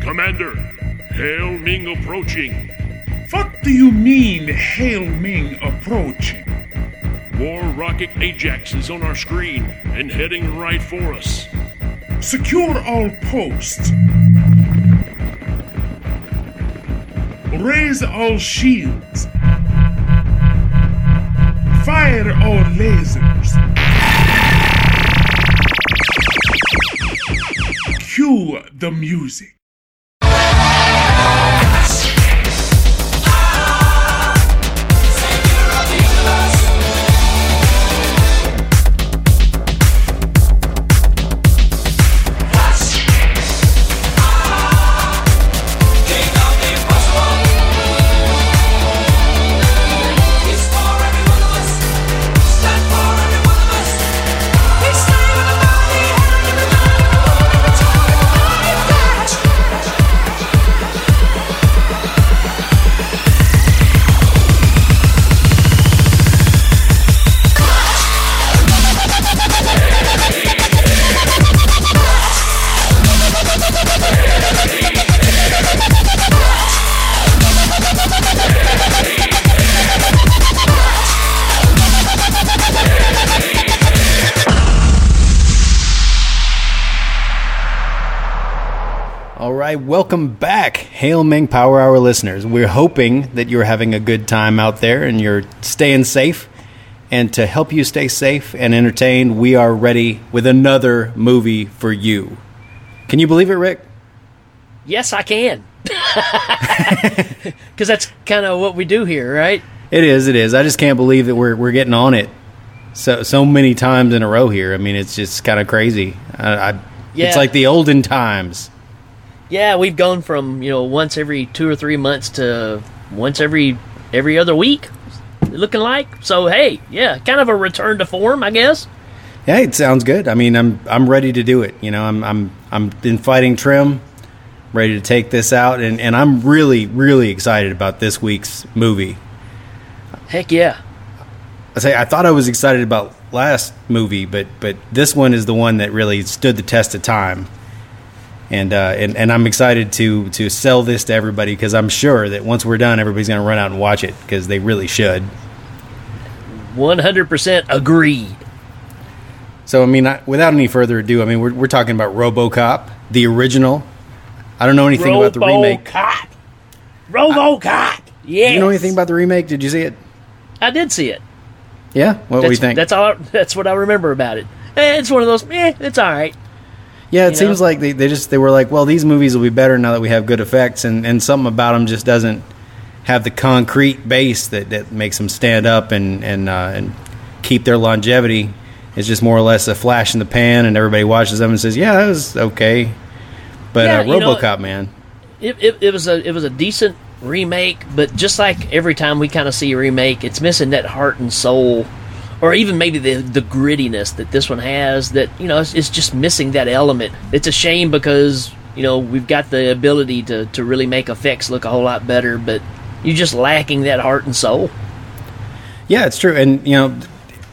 Commander, Hail Ming approaching. What do you mean, Hail Ming approaching? War rocket Ajax is on our screen and heading right for us. Secure all posts. Raise all shields. Fire all lasers. Cue the music. Hail Ming Power Hour listeners. We're hoping that you're having a good time out there and you're staying safe. And to help you stay safe and entertained, we are ready with another movie for you. Can you believe it, Rick? Yes, I can. Because that's kind of what we do here, right? It is, it is. I just can't believe that we're we're getting on it so so many times in a row here. I mean, it's just kind of crazy. I, I, Yeah. It's like the olden times. Yeah, we've gone from you know once every two or three months to once every every other week, looking like. So hey, yeah, kind of a return to form, I guess. Yeah, it sounds good. I mean, I'm I'm ready to do it. You know, I'm I'm I'm been fighting trim, ready to take this out, and, and I'm really really excited about this week's movie. Heck yeah. I say I thought I was excited about last movie, but but this one is the one that really stood the test of time, and uh, and and I'm excited to to sell this to everybody because I'm sure that once we're done, everybody's going to run out and watch it because they really should. One hundred percent agreed. So I mean, I, without any further ado, I mean we're we're talking about RoboCop, the original. I don't know anything about the remake. RoboCop. RoboCop. Yeah. Do you know anything about the remake? Did you see it? I did see it. Yeah. What do you think? That's all. That's what I remember about it. Eh, it's one of those. Eh, it's all right. Yeah, it you seems know? like they, they just they were like, well, these movies will be better now that we have good effects, and and something about them just doesn't have the concrete base that, that makes them stand up and and uh, and keep their longevity. It's just more or less a flash in the pan, and everybody watches them and says, yeah, that was okay. But Yeah, uh, you know- RoboCop, man, it, it, it was a it was a decent remake, but just like every time we kind of see a remake, it's missing that heart and soul, or even maybe the the grittiness that this one has. That you know, it's, it's just missing that element. It's a shame because you know we've got the ability to to really make effects look a whole lot better, but you're just lacking that heart and soul. Yeah, it's true, and you know,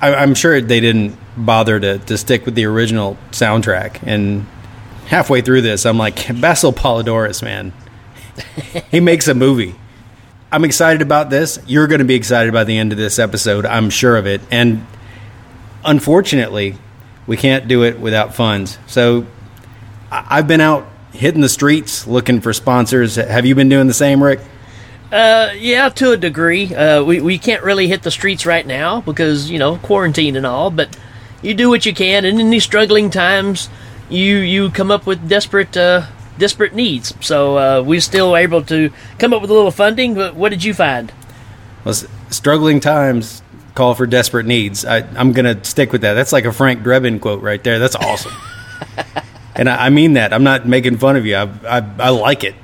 I, I'm sure they didn't bother to, to stick with the original soundtrack. And halfway through this, I'm like, Basil Poledouris, man, he makes a movie. I'm excited about this. You're going to be excited by the end of this episode, I'm sure of it. And unfortunately, we can't do it without funds. So I've been out hitting the streets looking for sponsors. Have you been doing the same, Rick? Uh, yeah, to a degree. Uh, we we can't really hit the streets right now because you know quarantine and all. But you do what you can, and in these struggling times, you you come up with desperate uh, desperate needs. So uh, we're still able to come up with a little funding. But what did you find? Well, struggling times call for desperate needs. I, I'm going to stick with that. That's like a Frank Drebin quote right there. That's awesome. and I, I mean that. I'm not making fun of you. I, I, I like it.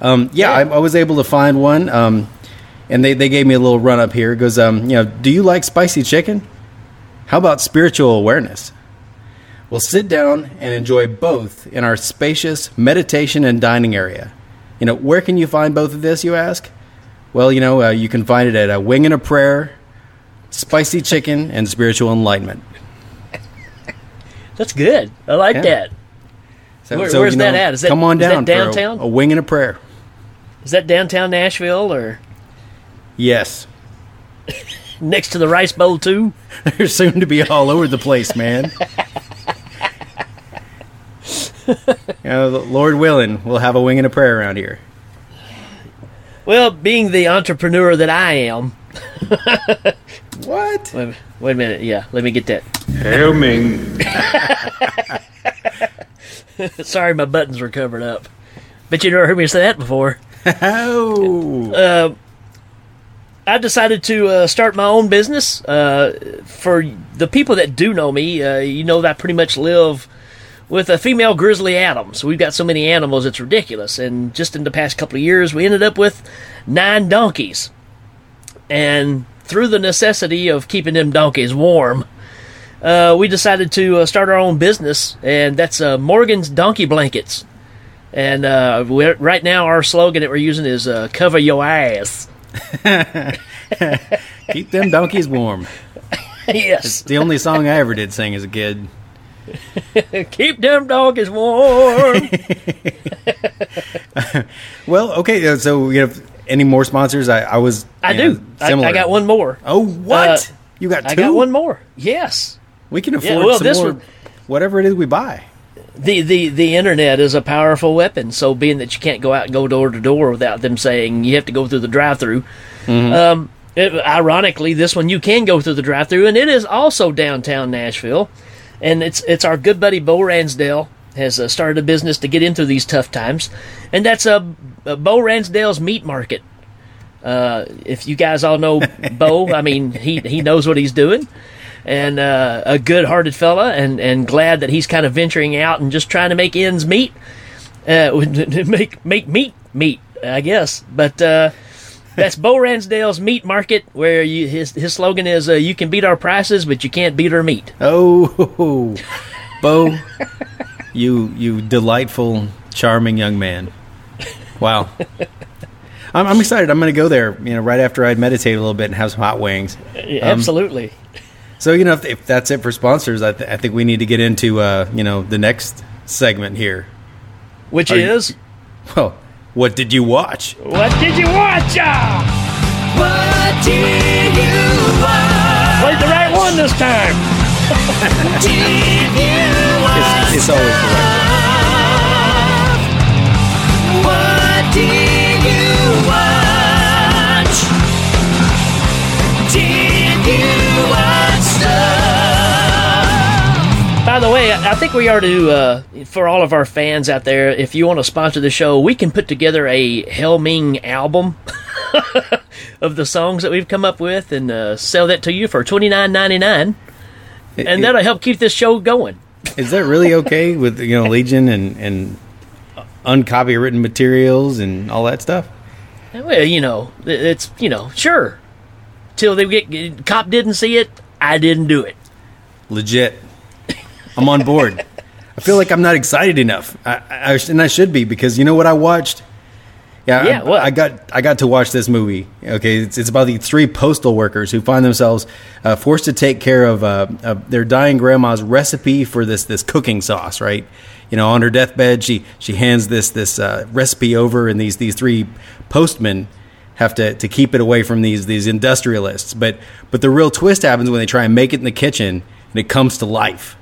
Um, yeah, I, I was able to find one, um, and they, they gave me a little run up here. It goes, um, you know, do you like spicy chicken? How about spiritual awareness? Well, sit down and enjoy both in our spacious meditation and dining area. You know, where can you find both of this, you ask? Well, you know, uh, you can find it at a Wing and a Prayer, Spicy Chicken, and Spiritual Enlightenment. That's good. I like Yeah. that. So- Where- so, where's you that at? Is that- come on down for a- downtown? A, wing and a prayer. Is that downtown Nashville or Yes, next to the Rice Bowl too? they're soon to be all over the place, man. you know, Lord willing, we'll have a wing and a prayer around here. Well, being the entrepreneur that I am. What? Wait, wait a minute. Yeah, let me get that. Hail Ming. Sorry, my buttons were covered up. But you never heard me say that before. Oh, I decided to uh, start my own business. Uh, for the people that do know me, uh, you know that I pretty much live with a female grizzly Adams. We've got so many animals, it's ridiculous. And just in the past couple of years, we ended up with nine donkeys. And through the necessity of keeping them donkeys warm, uh, we decided to uh, start our own business, and that's uh, Morgan's Donkey Blankets. And uh, right now, our slogan that we're using is uh, "Cover Your Ass." keep them donkeys warm. yes, The only song I ever did sing as a kid. keep them donkeys warm. Well, okay, uh, so you have any more sponsors? I, I was. I you know, do. I. I got one more. Oh, what? Uh, you got two? I got one more. Yes. We can afford yeah, well, some this more. one- Whatever it is we buy. the, the the internet is a powerful weapon. So being that you can't go out and go door to door without them saying you have to go through the drive-through. Um, it- ironically, this one you can go through the drive-through, and it is also downtown Nashville, and it's it's our good buddy Bo Ransdale has uh, started a business to get into these tough times, and that's a uh, Bo Ransdale's Meat Market. Uh, if you guys all know Bo, I mean he he knows what he's doing and uh, a good-hearted fella, and, and glad that he's kind of venturing out and just trying to make ends meet, uh, make make meat meat, I guess. But uh, that's Bo Ransdale's Meat Market, where you, his his slogan is uh, "You can beat our prices, but you can't beat our meat." Oh, Bo, you you delightful, charming young man. Wow. I'm, I'm excited. I'm going to go there. You know, right after I meditate a little bit and have some hot wings. Yeah, Absolutely. So you know, if, if that's it for sponsors, I, th- I think we need to get into uh, you know the next segment here. Which Are you- is Well, what did you watch? what did you watch? Ah? What did you watch? Played the right one this time. Did you watch? It's, it's always the right one. What did By the way, I think we are to, uh, for all of our fans out there, if you want to sponsor the show, we can put together a Hail Ming album of the songs that we've come up with and uh, sell that to you for twenty nine ninety nine, and that'll help keep this show going. Is that really okay with you know Legion and and uncopywritten materials and all that stuff? Well, you know, it's you know, sure. Till they get cop didn't see it, I didn't do it. Legit, I'm on board. I feel like I'm not excited enough, I, I, and I should be because you know what I watched. Yeah, Yeah, I, what? I got I got to watch this movie. Okay, it's, it's about the three postal workers who find themselves uh, forced to take care of, uh, of their dying grandma's recipe for this this cooking sauce. Right, you know, on her deathbed, she she hands this this uh, recipe over, and these these three postmen have to, to keep it away from these these industrialists. But but the real twist happens when they try and make it in the kitchen, and it comes to life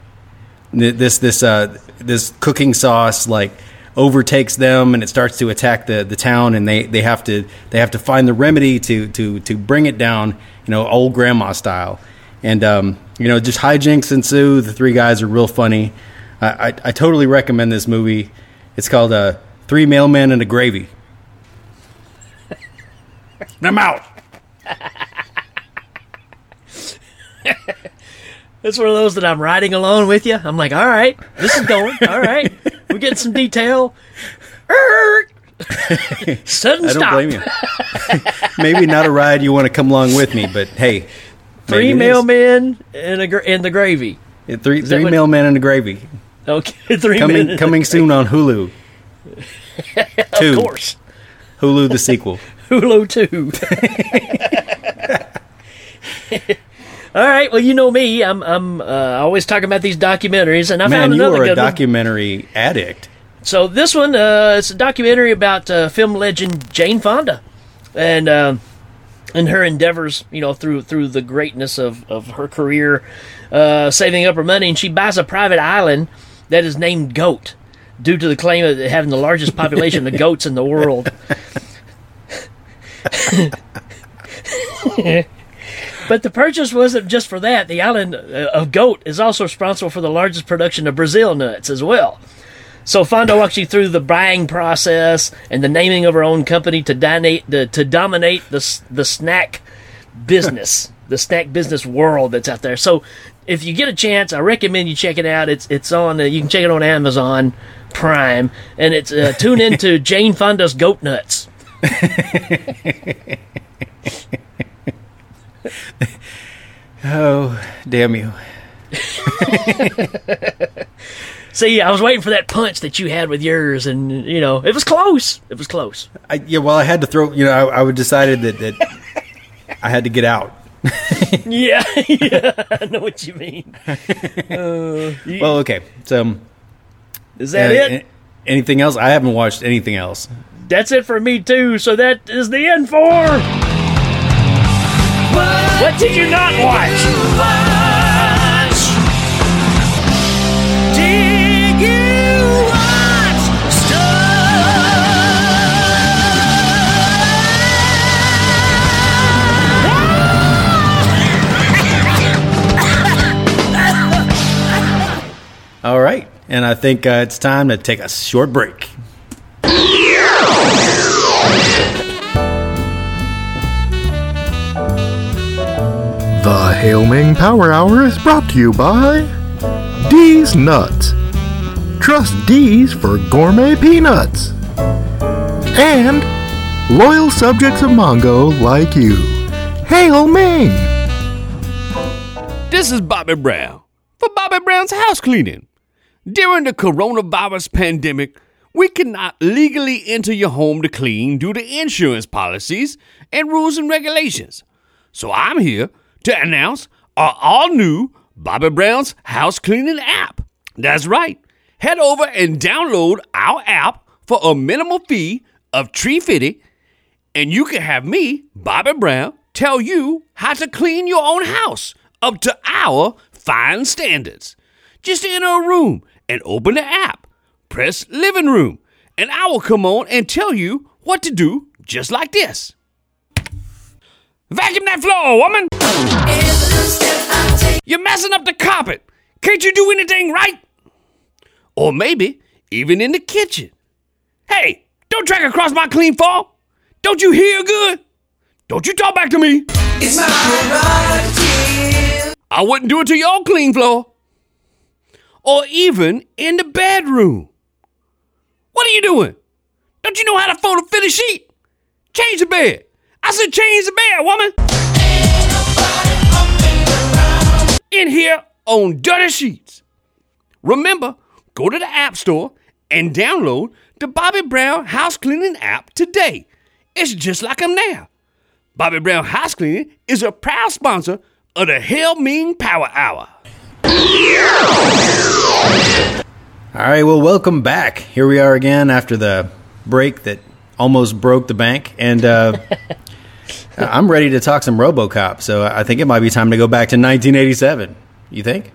this this uh, this cooking sauce like overtakes them and it starts to attack the, the town and they, they have to they have to find the remedy to to to bring it down you know old grandma style. And um, you know just hijinks ensue. The three guys are real funny. I, I, I totally recommend this movie. It's called uh, Three Mailmen and a Gravy. And I'm out It's one of those that I'm riding along with you. I'm like, all right, this is going. All right, we're getting some detail. Sudden I don't stop. blame you maybe not a ride you want to come along with me but hey Three maybe it is. mailmen and a and the gravy. Yeah, Three three what- mailmen and a gravy Okay, three coming men. coming soon on Hulu. Two Of course, Hulu the sequel. Hulu too. All right. Well, you know me. I'm I'm uh, always talking about these documentaries, and I Man, found you are a good one. documentary addict. So this one, uh, it's a documentary about uh, film legend Jane Fonda, and um and her endeavors, you know, through through the greatness of of her career, uh, saving up her money, and she buys a private island that is named Goat, due to the claim of having the largest population of goats in the world. But the purchase wasn't just for that. The island uh, of Goat is also responsible for the largest production of Brazil nuts as well. So Fonda walks you through the buying process and the naming of her own company to dominate the to dominate the the snack business, the snack business world that's out there. So if you get a chance, I recommend you check it out. It's it's on uh, you can check it on Amazon Prime, and it's uh, tune into Jane Fonda's Goat Nuts. Oh, damn you. See, I was waiting for that punch that you had with yours, and you know it was close. It was close. I, yeah, well, I had to throw. You know, I, I would decided that, that I had to get out. Yeah, yeah, I know what you mean. Uh, you- Well, okay. So, is that uh, it? anything else? I haven't watched anything else. That's it for me too. So that is the end for. What did you not watch? Did you watch All right, and I think uh, it's time to take a short break. The Hail Ming Power Hour is brought to you by D's Nuts. Trust D's for gourmet peanuts. And loyal subjects of Mongo like you. Hail Ming! This is Bobby Brown for Bobby Brown's House Cleaning. During the coronavirus pandemic, we cannot legally enter your home to clean due to insurance policies and rules and regulations. So I'm here to announce our all new Bobby Brown's House Cleaning app. That's right. Head over and download our app for a minimal fee of 350 and you can have me, Bobby Brown, tell you how to clean your own house up to our fine standards. Just enter a room and open the app. Press living room, and I will come on and tell you what to do just like this. Vacuum that floor, woman! You're messing up the carpet. Can't you do anything right? Or maybe even in the kitchen. Hey, don't track across my clean floor. Don't you hear good? Don't you talk back to me. It's my prerogative. I wouldn't do it to your clean floor. Or even in the bedroom. What are you doing? Don't you know how to fold a fitted sheet? Change the bed. I said change the bed, woman. In here on Dirty Sheets. Remember, go to the App Store and download the Bobby Brown House Cleaning app today. It's just like I'm there. Bobby Brown House Cleaning is a proud sponsor of the Hail Ming Power Hour. All right, well, welcome back. Here we are again after the break that almost broke the bank, and uh, I'm ready to talk some RoboCop. So I think it might be time to go back to 1987. You think?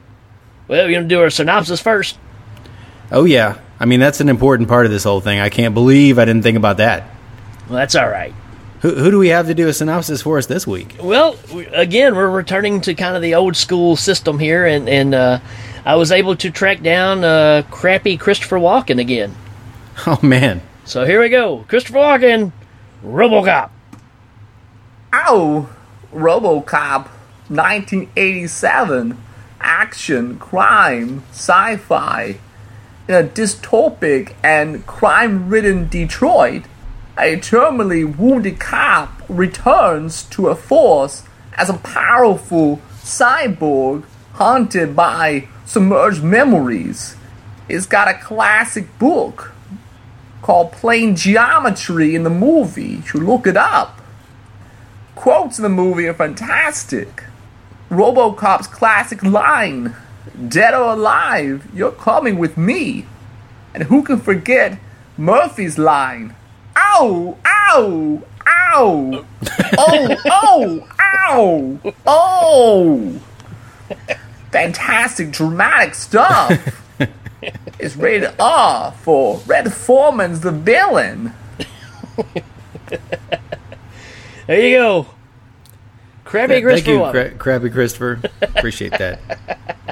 Well, we're gonna do our synopsis first. Oh yeah. I mean, that's an important part of this whole thing. I can't believe I didn't think about that. Well, that's all right. Who, who do we have to do a synopsis for us this week? Well, again, we're returning to kind of the old school system here, and and uh, I was able to track down uh, crappy Christopher Walken again. Oh man. So here we go, Christopher Walken, RoboCop. Ow! Robocop 1987. Action, crime, sci fi. In a dystopic and crime ridden Detroit, a terminally wounded cop returns to a force as a powerful cyborg haunted by submerged memories. It's got a classic book called Plane Geometry in the movie. You should look it up quotes in the movie are fantastic. Robocop's classic line, Dead or alive, you're coming with me. And who can forget Murphy's line? Ow! Ow! Ow! Oh! Oh! Ow! Oh! Fantastic, dramatic stuff. it's rated R for Red Foreman's the villain. There you go. Krabby Thank Christopher. Thank you, Walken. Cra- Krabby Christopher. Appreciate that.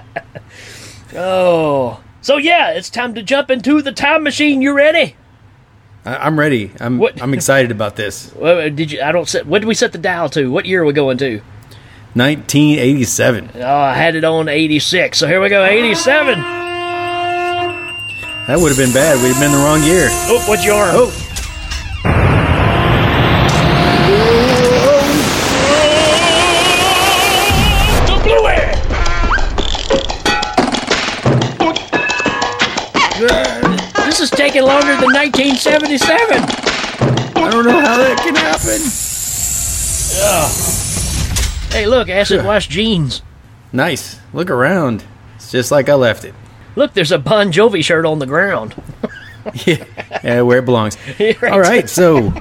Oh. So yeah, it's time to jump into the time machine. You ready? I- I'm ready. I'm What- I'm excited about this. Well, uh, did you? I don't set. What did we set the dial to? What year are we going to? 1987. Oh, I had it on eighty six. So here we go, eighty seven. That would have been bad. We'd have been the wrong year. Oh, what's your arm? Oh, taking longer than 1977. I don't know how that can happen. Hey, look, acid wash jeans. Nice. Look around. It's just like I left it. Look, there's a Bon Jovi shirt on the ground. Yeah, yeah where it belongs. Right. All right, so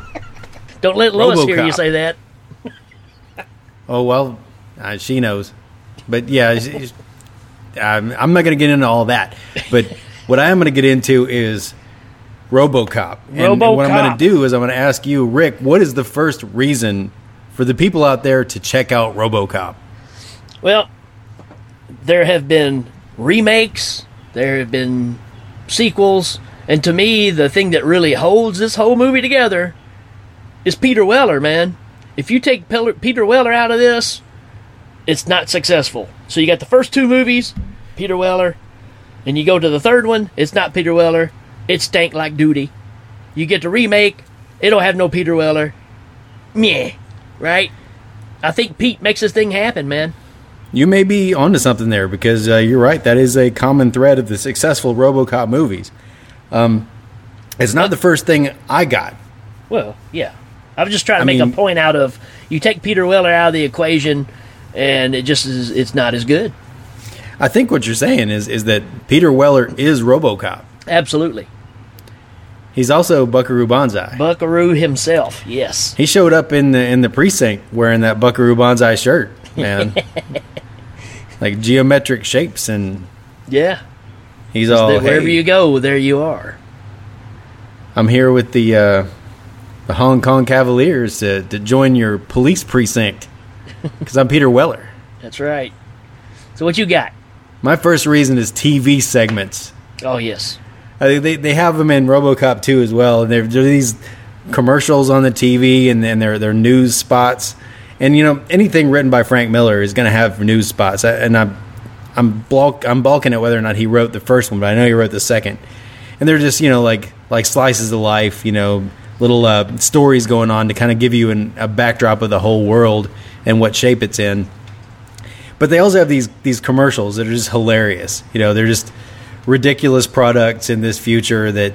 Don't let Lois hear you say that. oh well, uh, she knows. But yeah, it's- I'm, I'm not going to get into all that. But what I am going to get into is RoboCop. And, and what I'm going to do is I'm going to ask you, Rick, what is the first reason for the people out there to check out RoboCop? Well, there have been remakes, there have been sequels, and to me, the thing that really holds this whole movie together is Peter Weller, man. If you take Peter Weller out of this, it's not successful. So you got the first two movies, Peter Weller, and you go to the third one, it's not Peter Weller, it stank like duty. You get the remake, it'll have no Peter Weller. Meh, right? I think Pete makes this thing happen, man. You may be onto something there because uh, you're right. That is a common thread of the successful RoboCop movies. Um, it's not the first thing I got. Well, yeah. I was just trying to I make mean- a point out of you take Peter Weller out of the equation, and it just is. It's not as good. I think what you're saying is is that Peter Weller is RoboCop. Absolutely, He's also Buckaroo Banzai. Buckaroo himself. Yes. he showed up in the in the precinct wearing that Buckaroo Banzai shirt, man. like geometric shapes, and Yeah. he's all That wherever "Hey, you go, there you are. I'm here with the uh, the Hong Kong Cavaliers to, to join your police precinct because I'm Peter Weller. That's right. So what you got? My first reason is TV segments. Oh yes. Think they, they have them in RoboCop 2 as well. And there are these commercials on the TV and then there are news spots. And you know anything written by Frank Miller is going to have news spots. And I'm I'm bulk I'm balking at whether or not he wrote the first one, but I know he wrote the second. And they're just you know like like slices of life, you know, little uh, stories going on to kind of give you an, a backdrop of the whole world and what shape it's in. But they also have these these commercials that are just hilarious. You know, they're just ridiculous products in this future that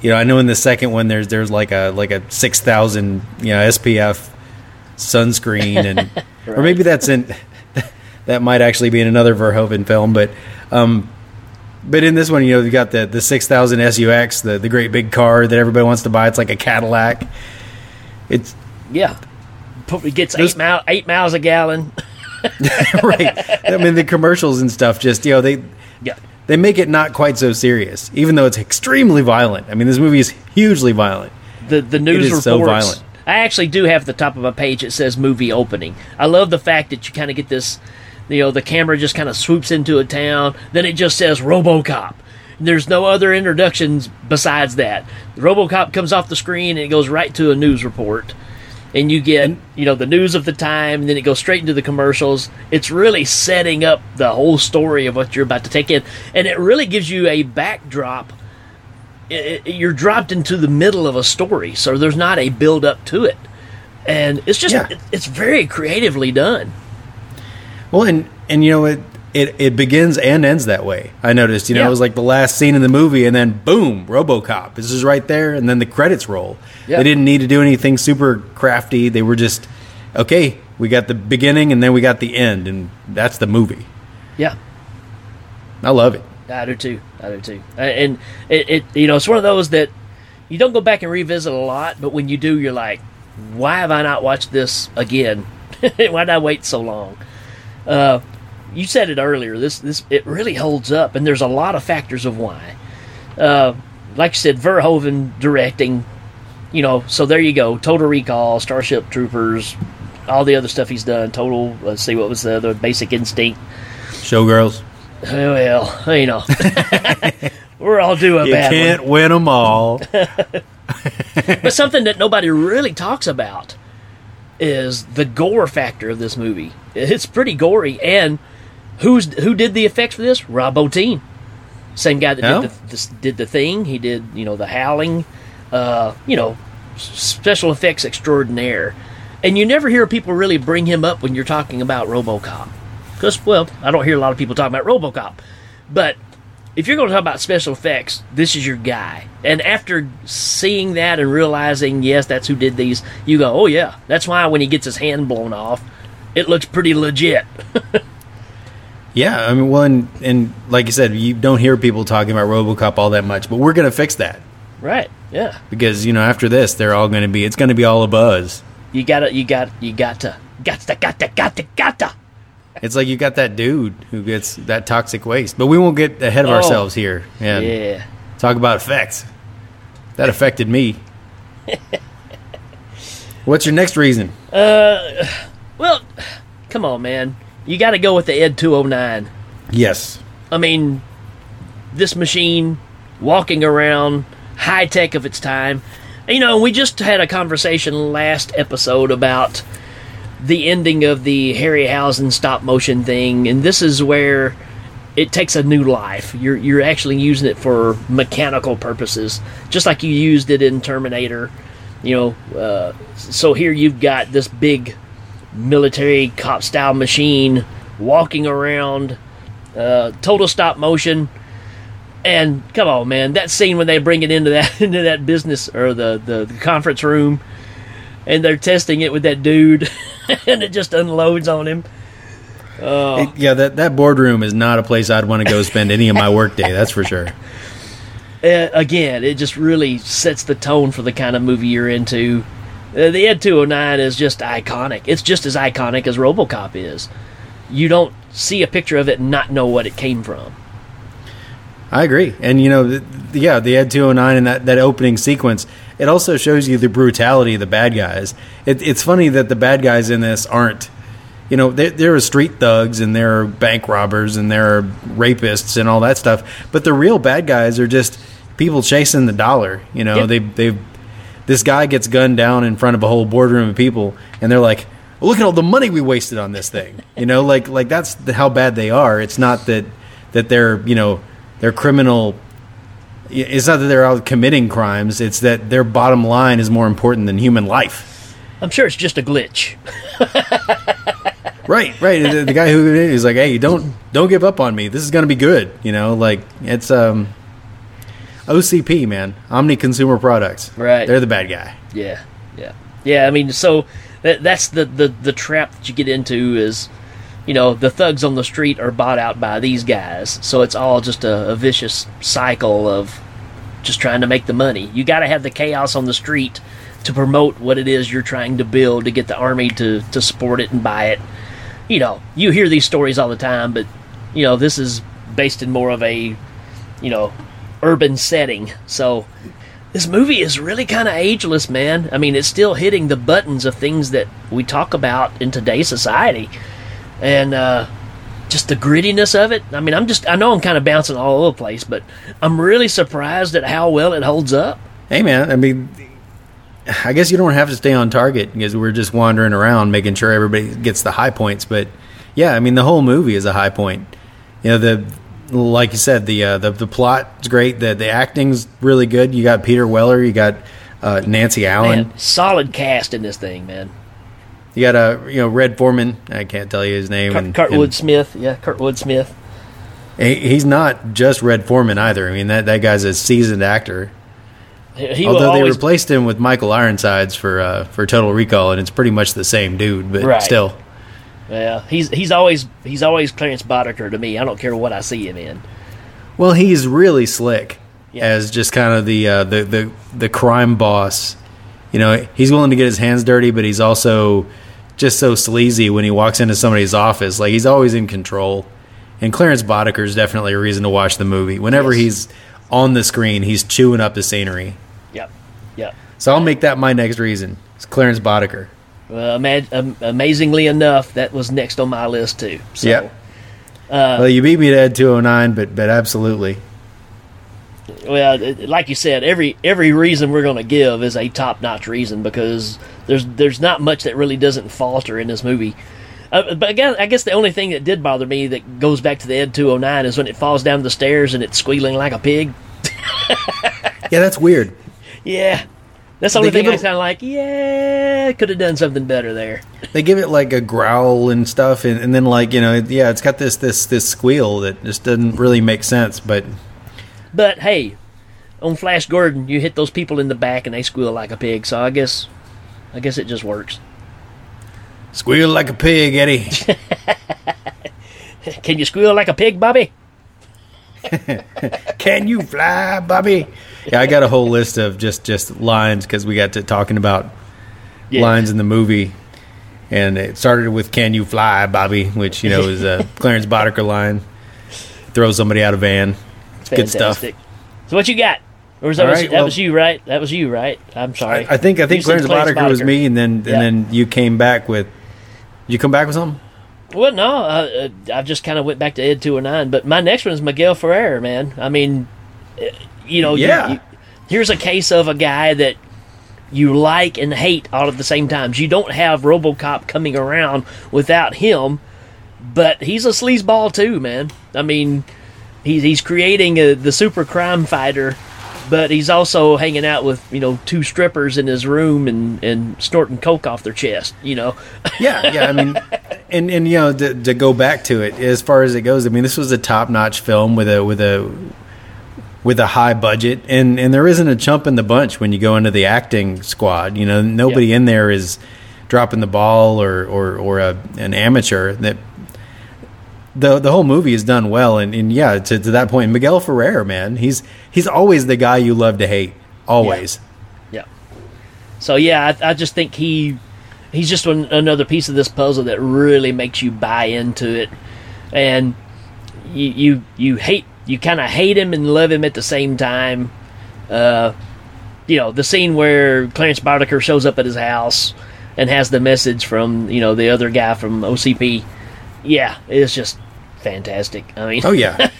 you know, I know in the second one there's there's like a like a 6000, you know, SPF sunscreen and or maybe that's in that might actually be in another Verhoeven film, but um but in this one, you know, you've got the the 6000 SUX, the the great big car that everybody wants to buy. It's like a Cadillac. It's Yeah. Probably gets Those- eight mile eight miles a gallon. right. I mean, the commercials and stuff just you know they Yeah. They make it not quite so serious, even though it's extremely violent. I mean, this movie is hugely violent. The the news is so violent. I actually do have the top of a page it says movie opening. I love the fact that you kind of get this, you know, the camera just kind of swoops into a town, then it just says RoboCop. There's no other introductions besides that. The RoboCop comes off the screen and it goes right to a news report. And you get, you know, the news of the time, and then it goes straight into the commercials. It's really setting up the whole story of what you're about to take in. And it really gives you a backdrop it, it- you're dropped into the middle of a story, so there's not a build up to it, and it's just Yeah. it- it's very creatively done. Well, and and you know it. It, it begins and ends that way. I noticed, you know, Yeah. it was like the last scene in the movie, and then boom, RoboCop. This is right there, and then the credits roll. Yeah. They didn't need to do anything super crafty. They were just okay. We got the beginning, and then we got the end, and that's the movie. Yeah, I love it. I do too. I do too. And it, it, you know, it's one of those that you don't go back and revisit a lot, but when you do, you're like, why have I not watched this again? why did I wait so long? Uh, you said it earlier. This, this, it really holds up, and there's a lot of factors of why. Uh, like you said, Verhoeven directing, you know, so there you go. Total Recall, Starship Troopers, all the other stuff he's done. Total, let's see, what was the other Basic Instinct. Showgirls. Well, you know, we're all due a You bad can't one. win them all. But something that nobody really talks about is the gore factor of this movie. It's pretty gory, and who's who did the effects for this? Rob Bottin, same guy that Oh. did the, this, did the thing. He did you know the Howling, uh, you know, special effects extraordinaire. And you never hear people really bring him up when you're talking about RoboCop, because well, I don't hear a lot of people talking about RoboCop, but if you're going to talk about special effects, this is your guy. And after seeing that and realizing, yes, that's who did these, you go, oh, yeah. That's why when he gets his hand blown off, it looks pretty legit. Yeah, I mean, well, and, and like you said, you don't hear people talking about RoboCop all that much, but we're going to fix that right. Yeah. because you know after this, they're all going to be. It's going to be all a buzz. You gotta, you got, you got to, got to, got to, got to, got to. It's like you got that dude who gets that toxic waste, but we won't get ahead of Oh. ourselves here and Yeah. talk about effects. That affected me. What's your next reason? Uh, well, come on, man. You got to go with the Ed 209. Yes. I mean, this machine walking around, high tech of its time. You know, we just had a conversation last episode about the ending of the Harryhausen stop motion thing, and this is where it takes a new life. You're you're actually using it for mechanical purposes, just like you used it in Terminator. You know, uh, so here you've got this big military cop style machine walking around uh, total stop motion. And come on, man, that scene when they bring it into that into that business or the, the, the conference room, and they're testing it with that dude, and it just unloads on him. It- yeah, that, that boardroom is not a place I'd want to go spend any of my workday, that's for sure. Uh, again, it just really sets the tone for the kind of movie you're into. Uh, the Ed 209 is just iconic. It's just as iconic as RoboCop is. You don't see a picture of it and not know what it came from. I agree. And, you know, th- th- yeah, the Ed 209 and that, that opening sequence, it also shows you the brutality of the bad guys. It, it's funny that the bad guys in this aren't, you know, there, there are street thugs and there are bank robbers and there are rapists and all that stuff. But the real bad guys are just people chasing the dollar. You know, Yep. they, they, this guy gets gunned down in front of a whole boardroom of people and they're like, look at all the money we wasted on this thing. You know, like, like that's the, how bad they are. It's not that, that they're, you know, they're criminal it's not that they're out committing crimes it's that their bottom line is more important than human life I'm sure it's just a glitch. right right the, the guy who is like hey don't don't give up on me this is going to be good you know like it's um ocp man omni consumer products Right. they're the bad guy Yeah, yeah, yeah. I mean, so that, that's the, the the trap that you get into is, you know, the thugs on the street are bought out by these guys. So it's all just a, a vicious cycle of just trying to make the money. You got to have the chaos on the street to promote what it is you're trying to build to get the army to to support it and buy it. You know, you hear these stories all the time, but you know, this is based in more of a, you know, urban setting. So this movie is really kind of ageless, man. I mean, it's still hitting the buttons of things that we talk about in today's society, and uh, just the grittiness of it. I mean, I'm just I know I'm kind of bouncing all over the place, but I'm really surprised at how well it holds up. hey man i mean i guess you don't have to stay on target because we're just wandering around making sure everybody gets the high points but yeah i mean the whole movie is a high point you know the like you said the uh, the, the plot's great. The the acting's really good. You got peter weller you got uh, nancy allen. Man, solid cast in this thing, man. you got a uh, you know red foreman. I can't tell you his name Kurt, and- Kurtwood and Smith, yeah, Kurtwood Smith. he's not just red foreman either. I mean that, that guy's a seasoned actor. He, although they replaced him with michael ironsides for uh, for total recall and it's pretty much the same dude but Right. still yeah, he's he's always he's always Clarence Boddicker to me. I don't care what I see him in. Well, he's really slick Yeah. as just kind of the uh, the the the crime boss. You know, he's willing to get his hands dirty, but he's also just so sleazy when he walks into somebody's office. Like he's always in control. And Clarence Boddicker is definitely a reason to watch the movie. Whenever Yes. he's on the screen, he's chewing up the scenery. Yep. Yep. So I'll make that my next reason. It's Clarence Boddicker. Ama- um, amazingly enough, that was next on my list too. So, Yep. well, you beat me to Ed 209, but but absolutely. well, it- like you said, every every reason we're going to give is a top notch reason because there's there's not much that really doesn't falter in this movie. Uh, but I guess, I guess the only thing that did bother me that goes back to the Ed 209 is when it falls down the stairs and it's squealing like a pig. Yeah, that's weird. Yeah. That's the only thing I it- kind of like, yeah, could have done something better there. They give it like a growl and stuff, and, and then like you know, yeah, it's got this this this squeal that just doesn't really make sense. But But hey, on Flash Gordon, you hit those people in the back and they squeal like a pig. So I guess, I guess it just works. squeal like a pig, Eddie. Can you squeal like a pig, Bobby? Can you fly, Bobby? Yeah, I got a whole list of just just lines because we got to talking about Yeah. lines in the movie, and it started with "Can you fly, Bobby?" which you know is a Clarence Boddicker line. Throw somebody out of van. It's good stuff. So what you got? Or was that, was, right, that well- was you, right? That was you, right? I'm sorry. I, I think I think You said Clarence, Boddicker was me, and then and then you came back with. You come back with something? Well, no, uh, uh, I just kind of went back to Ed 209. But my next one is Miguel Ferrer, man. I mean, you know, Yeah. you- here's a case of a guy that you like and hate all at the same times. You don't have RoboCop coming around without him, but he's a sleazeball too, man. I mean, he's he's creating a, the super crime fighter, but he's also hanging out with you know two strippers in his room and and snorting coke off their chest. You know, Yeah, yeah. I mean, and and you know to, to go back to it as far as it goes. I mean, this was a top notch film with a with a with a high budget, and and there isn't a chump in the bunch when you go into the acting squad. You know, nobody in there is dropping the ball or or or a, an amateur. That the the whole movie is done well, and, and yeah, to, to that point, Miguel Ferrer, man, he's he's always the guy you love to hate, always. Yeah. So yeah, I, I just think he he's just an, another piece of this puzzle that really makes you buy into it, and you you you hate you kind of hate him and love him at the same time. Uh, you know the scene where Clarence Boddicker shows up at his house and has the message from you know the other guy from OCP. Yeah, it's just fantastic. I mean, Oh yeah,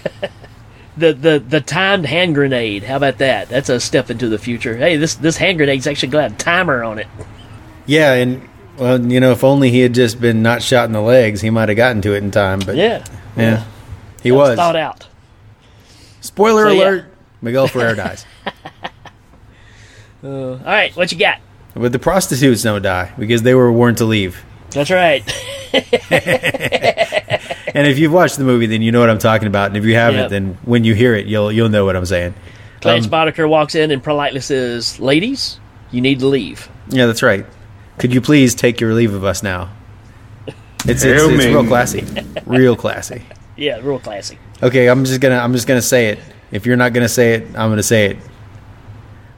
the the the timed hand grenade. How about that? That's a step into the future. Hey, this this hand grenade's actually got a timer on it. yeah, and well, you know, if only he had just been not shot in the legs, he might have gotten to it in time. But Yeah, yeah, he That was. thought out. Spoiler So, yeah. alert: Miguel Ferrer dies, All right, what you got? but the prostitutes don't die because they were warned to leave. That's right. And if you've watched the movie, then you know what I'm talking about. And if you haven't, Yep. then when you hear it, you'll you'll know what I'm saying. Clarence Um, Boddicker walks in and politely says, "Ladies, you need to leave." Yeah, that's right. Could you please take your leave of us now? It's it's, it's Hail Ming. real classy, real classy. Yeah, real classy. Okay, I'm just gonna I'm just gonna say it. If you're not gonna say it, I'm gonna say it.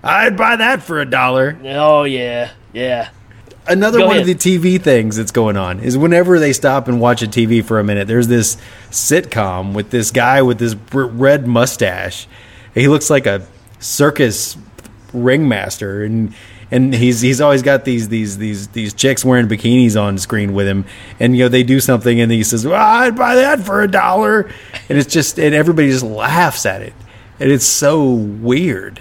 I'd buy that for a dollar. Oh yeah, yeah. Another Go one of the TV things that's going on is whenever they stop and watch a TV for a minute, there's this sitcom with this guy with this red mustache. He looks like a circus ringmaster, and and he's he's always got these these these these chicks wearing bikinis on screen with him, and you know they do something, and he says, well, "I'd buy that for a dollar," and it's just and everybody just laughs at it, and it's so weird.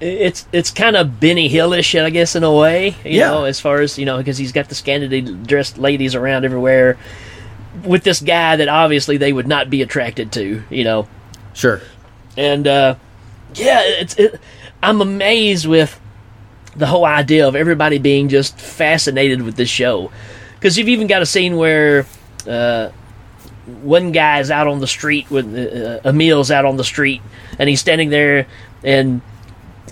It's it's kind of Benny Hillish, I guess, in a way. You Yeah. know, as far as you know, because he's got the scantily dressed ladies around everywhere with this guy that obviously they would not be attracted to. You know, Sure. and uh, yeah, it's it, I'm amazed with the whole idea of everybody being just fascinated with this show because you've even got a scene where uh, one guy is out on the street with uh, Emil's out on the street and he's standing there and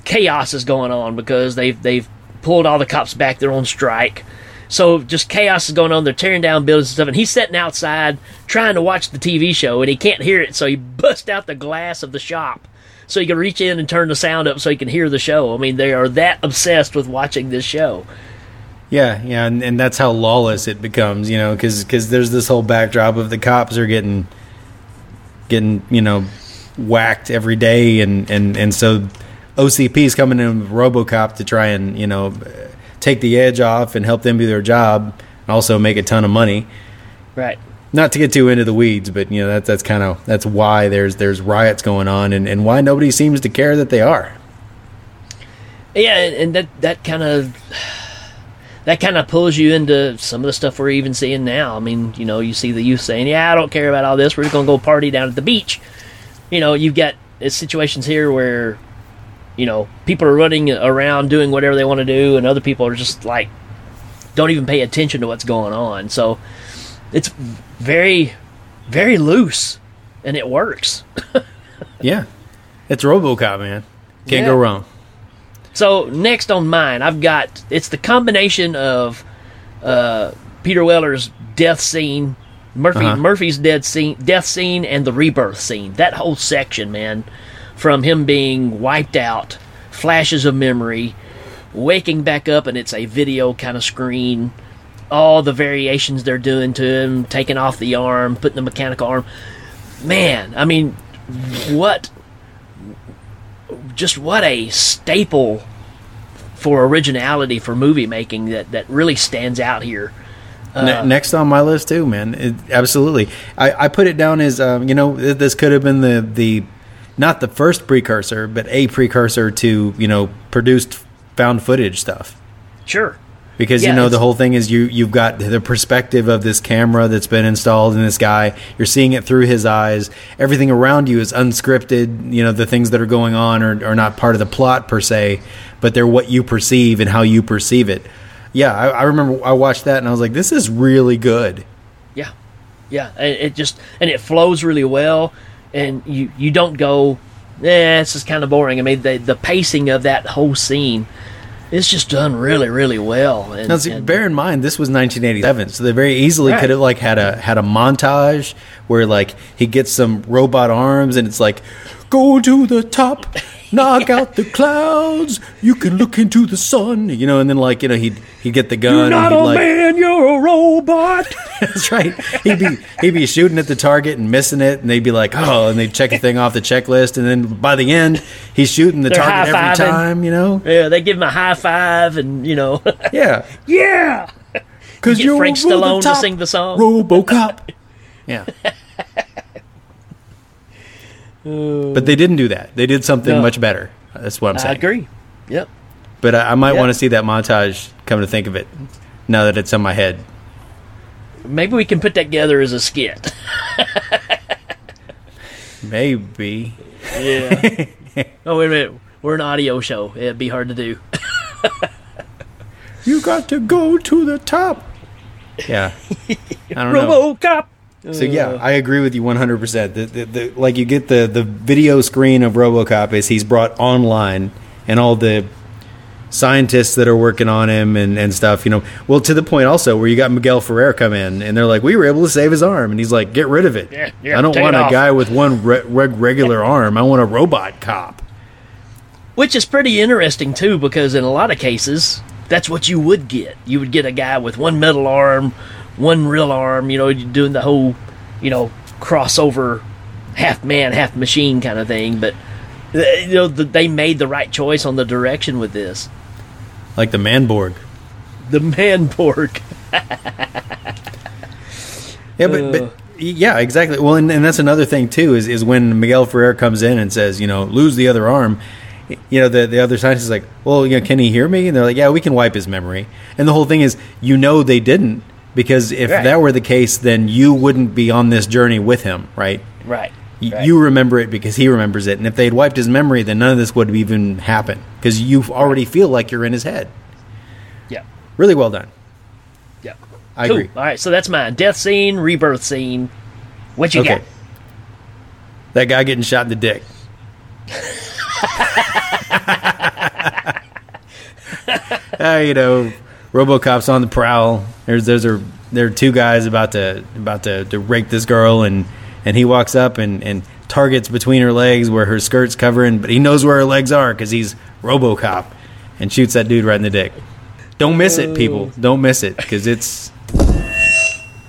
chaos is going on because they've they've pulled all the cops back they're on strike So just chaos is going on. They're tearing down buildings and stuff, and he's sitting outside trying to watch the TV show, and he can't hear it. So he busts out the glass of the shop so he can reach in and turn the sound up so he can hear the show. I mean, they are that obsessed with watching this show. Yeah, yeah, and, and that's how lawless it becomes, you know, because cause there's this whole backdrop of the cops are getting getting you know whacked every day, and and and so OCP's coming in with RoboCop to try and you know take the edge off and help them do their job, and also make a ton of money. Right. Not to get too into the weeds, but you know that's that's kind of that's why there's there's riots going on, and, and why nobody seems to care that they are. Yeah, and, that that kind of that kind of pulls you into some of the stuff we're even seeing now. I mean, you know, you see the youth saying, "Yeah, I don't care about all this. We're just to go party down at the beach." You know, you've got uh, situations here where you know people are running around doing whatever they want to do, and other people are just like don't even pay attention to what's going on. So it's very, very loose, and it works. Yeah, it's RoboCop, man. Can't go wrong. So next on mine, I've got it's the combination of uh, Peter Weller's death scene, Murphy Uh-huh. Murphy's dead scene, death scene, and the rebirth scene. That whole section, man, from him being wiped out, flashes of memory, waking back up, and it's a video kind of screen. All the variations they're doing to him, taking off the arm, putting the mechanical arm. Man, I mean, what just what a staple for originality for movie making that, that really stands out here. Ne- next on my list too, man. It, absolutely. I, I put it down as um, you know this could have been the the not the first precursor, but a precursor to you know produced found footage stuff. Sure. Because Yeah, you know the whole thing is you you've got the perspective of this camera that's been installed in this guy. You're seeing it through his eyes. Everything around you is unscripted. You know the things that are going on are, are not part of the plot per se, but they're what you perceive and how you perceive it. Yeah, I, I remember I watched that and I was like, this is really good. Yeah. Yeah. It just and it flows really well and you you don't go, yeah, this is kind of boring. I mean the the pacing of that whole scene is just done really, really well. And, Now, see, and- bear in mind this was 1987, so they very easily Right. could have like had a had a montage where like he gets some robot arms and it's like go to the top, knock out the clouds, you can look into the sun, you know, and then like you know he'd he'd get the gun, and he'd, like, man, you're a robot. that's right, he'd be he'd be shooting at the target and missing it, and they'd be like oh, and they'd check the thing off the checklist, and then by the end he's shooting the They're target every time, you know, yeah, they give him a high five and you know yeah, Yeah. because You get Frank Stallone to sing the song. RoboCop. Yeah. But they didn't do that. They did something No. much better. That's what I'm saying. I agree. Yep. But I, I might Yeah. want to see that montage. Come to think of it, now that it's in my head. Maybe we can put that together as a skit. Maybe. Yeah. oh wait a minute. We're an audio show. It'd be hard to do. You got to go to the top. Yeah. I don't know. RoboCop. So yeah, uh. I agree with you 100%. The, the, the, like you get the, the video screen of RoboCop is he's brought online and all the scientists that are working on him and, and stuff, you know. Well, to the point also where you got Miguel Ferrer come in and they're like, "We were able to save his arm." And he's like, "Get rid of it. Yeah, yeah, I don't want a off." guy with one re- reg- regular arm. I want a robot cop." Which is pretty interesting too, because in a lot of cases, that's what you would get. You would get a guy with one metal arm, one real arm. You know, doing the whole, you know, crossover, half man, half machine kind of thing. But uh, you know, th- they made the right choice on the direction with this. Like the Manborg. The Manborg. Yeah, but, but yeah, exactly. Well, and, and that's another thing too is is when Miguel Ferrer comes in and says, you know, lose the other arm. You know, the the other scientist is like, well, you know, can he hear me? And they're like, yeah, we can wipe his memory. And the whole thing is, you know, they didn't because if Right. that were the case, then you wouldn't be on this journey with him, right? Right. Right. You remember it because he remembers it, and if they'd wiped his memory, then none of this would have even happened because you already feel like you're in his head. Yeah. Really well done. Yeah. I cool. agree. All right, so that's mine. Death scene, rebirth scene. What you Okay. got? That guy getting shot in the dick. uh, you know, RoboCop's on the prowl. There's there's a there are two guys about to about to, to rape this girl, and and he walks up and and targets between her legs where her skirt's covering, but he knows where her legs are because he's RoboCop, and shoots that dude right in the dick. Don't miss it, people. Don't miss it because it's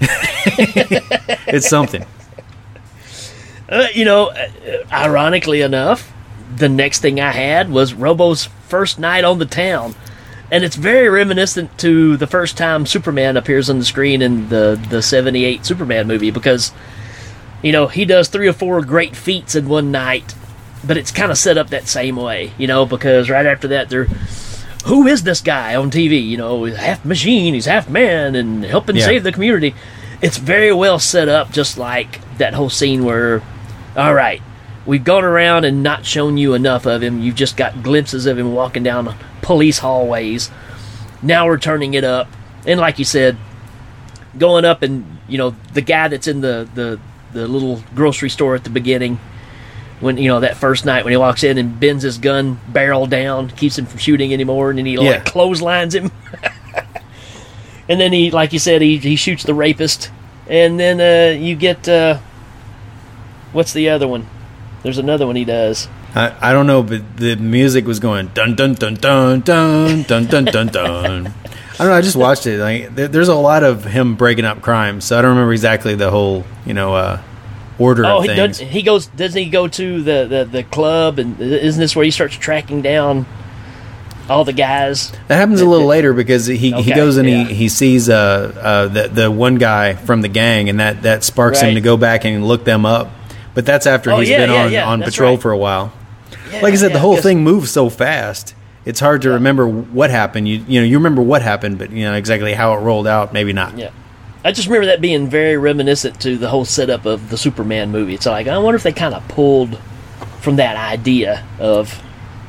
it's something. Uh, you know, uh, ironically enough, the next thing I had was Robo's first night on the town. And it's very reminiscent to the first time Superman appears on the screen in the, the 78 Superman movie because, you know, he does three or four great feats in one night, but it's kind of set up that same way, you know, because right after that, they're. Who is this guy on TV? You know, he's half machine, he's half man, and helping Yeah. save the community. It's very well set up, just like that whole scene where all right, we've gone around and not shown you enough of him. You've just got glimpses of him walking down police hallways. Now we're turning it up, and like you said, going up and you know the guy that's in the the the little grocery store at the beginning. When you know that first night when he walks in and bends his gun barrel down, keeps him from shooting anymore, and then he Yeah. like clotheslines him. and then he, like you said, he he shoots the rapist, and then uh, you get uh, what's the other one? There's another one he does. I, I don't know, but the music was going dun dun dun dun dun dun dun dun dun. I don't know. I just watched it. Like, there, there's a lot of him breaking up crimes, so I don't remember exactly the whole, you know, uh, order Oh, of he, things. does, he goes. Doesn't he go to the, the, the club? And isn't this where he starts tracking down all the guys? That happens a little later because he, he goes and yeah. he, he sees uh, uh, the the one guy from the gang, and that, that sparks him to go back and look them up. But that's after Oh, he's yeah, been yeah, on, on patrol right. for a while. Yeah, like I said, yeah, the whole thing moves so fast. It's hard to remember what happened. You you know you remember what happened, but you know exactly how it rolled out. Maybe not. Yeah. I just remember that being very reminiscent to the whole setup of the Superman movie. It's like I wonder if they kind of pulled from that idea of,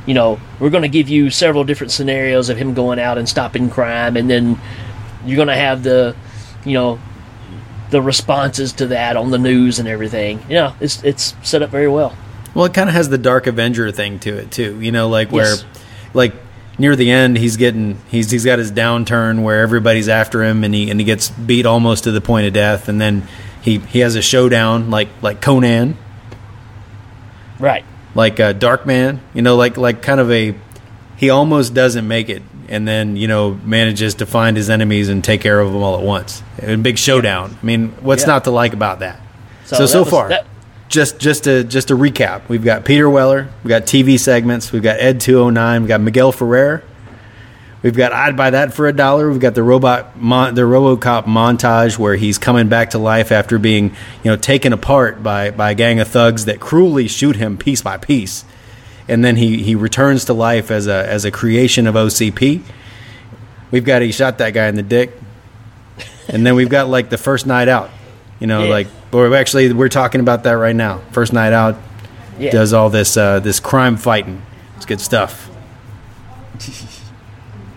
you know, we're going to give you several different scenarios of him going out and stopping crime, and then you're going to have the, you know, the responses to that on the news and everything. You know, it's it's set up very well. Well, it kind of has the Dark Avenger thing to it too. You know, like where, Yes. like near the end, he's getting he's he's got his downturn where everybody's after him, and he and he gets beat almost to the point of death, and then he he has a showdown like like Conan, Right. like uh, Darkman. You know, like like kind of a he almost doesn't make it, and then you know manages to find his enemies and take care of them all at once. A big showdown. I mean, what's Yeah. not to like about that? So that so, was- far, that- just just to just to recap, we've got Peter Weller, we've got TV segments, we've got Ed two hundred nine, we've got Miguel Ferrer, we've got I'd buy that for a dollar. We've got the robot mon- the RoboCop montage where he's coming back to life after being you know taken apart by by a gang of thugs that cruelly shoot him piece by piece, and then he he returns to life as a as a creation of OCP. We've got he shot that guy in the dick, and then we've got like the first night out. You know, Yeah. like or actually we're talking about that right now. First night out Yeah. does all this uh, this crime fighting. It's good stuff.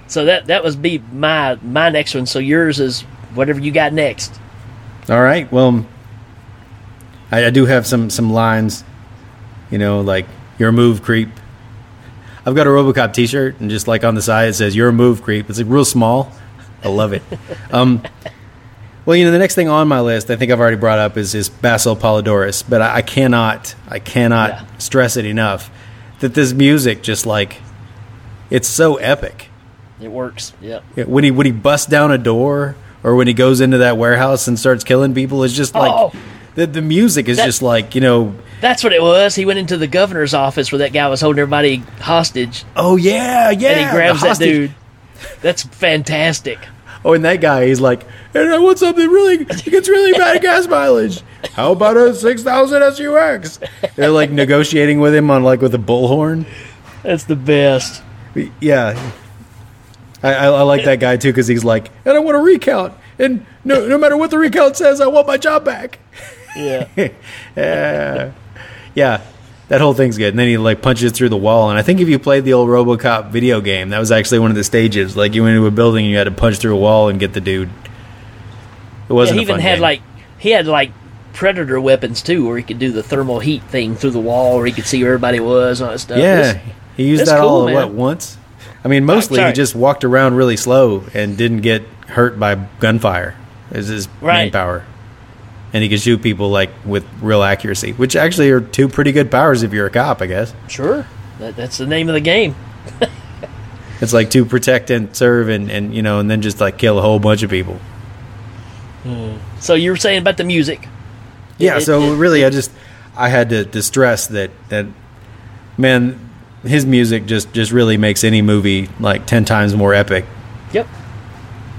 So that that was be my my next one. So yours is whatever you got next. All right. Well, I, I do have some some lines. You know, like "You're move creep." I've got a RoboCop T-shirt, and just like on the side it says "You're move creep." It's like real small. I love it. Um, well, you know, the next thing on my list, I think I've already brought up is is Basil Poledouris, but I, I cannot, I cannot Yeah. stress it enough that this music just like it's so epic. It works. Yeah, when he when he busts down a door or when he goes into that warehouse and starts killing people it's just like Oh. the, the music is That- just like you know That's what it was. He went into the governor's office where that guy was holding everybody hostage, oh yeah yeah and he grabs that dude. That's fantastic. Oh and that guy he's like and I want something really it gets really bad gas mileage. How about a 6000 SUX they're like negotiating with him on like with a bullhorn. That's the best. yeah. I, I, I like that guy too because he's like and I want a recount. And no no matter what the recount says I want my job back. Yeah. yeah, yeah. That whole thing's good. And then he like punches through the wall. And I think if you played the old RoboCop video game, that was actually one of the stages. Like you went into a building, and you had to punch through a wall and get the dude. It wasn't. he a even had game. like he had like predator weapons too, where he could do the thermal heat thing through the wall, where he could see where everybody was and all that stuff. yeah. This- he used that cool, all man. what once. I mean, mostly he just walked around really slow and didn't get hurt by gunfire. Is his main power, and he can shoot people like with real accuracy, which actually are two pretty good powers if you're a cop, I guess. Sure, that, that's the name of the game. It's like to protect and serve, and and you know, and then just like kill a whole bunch of people. Hmm. So you were saying about the music? Yeah, It- so it- really, I just I had to, to stress that that man, his music just just really makes any movie like ten times more epic. Yep.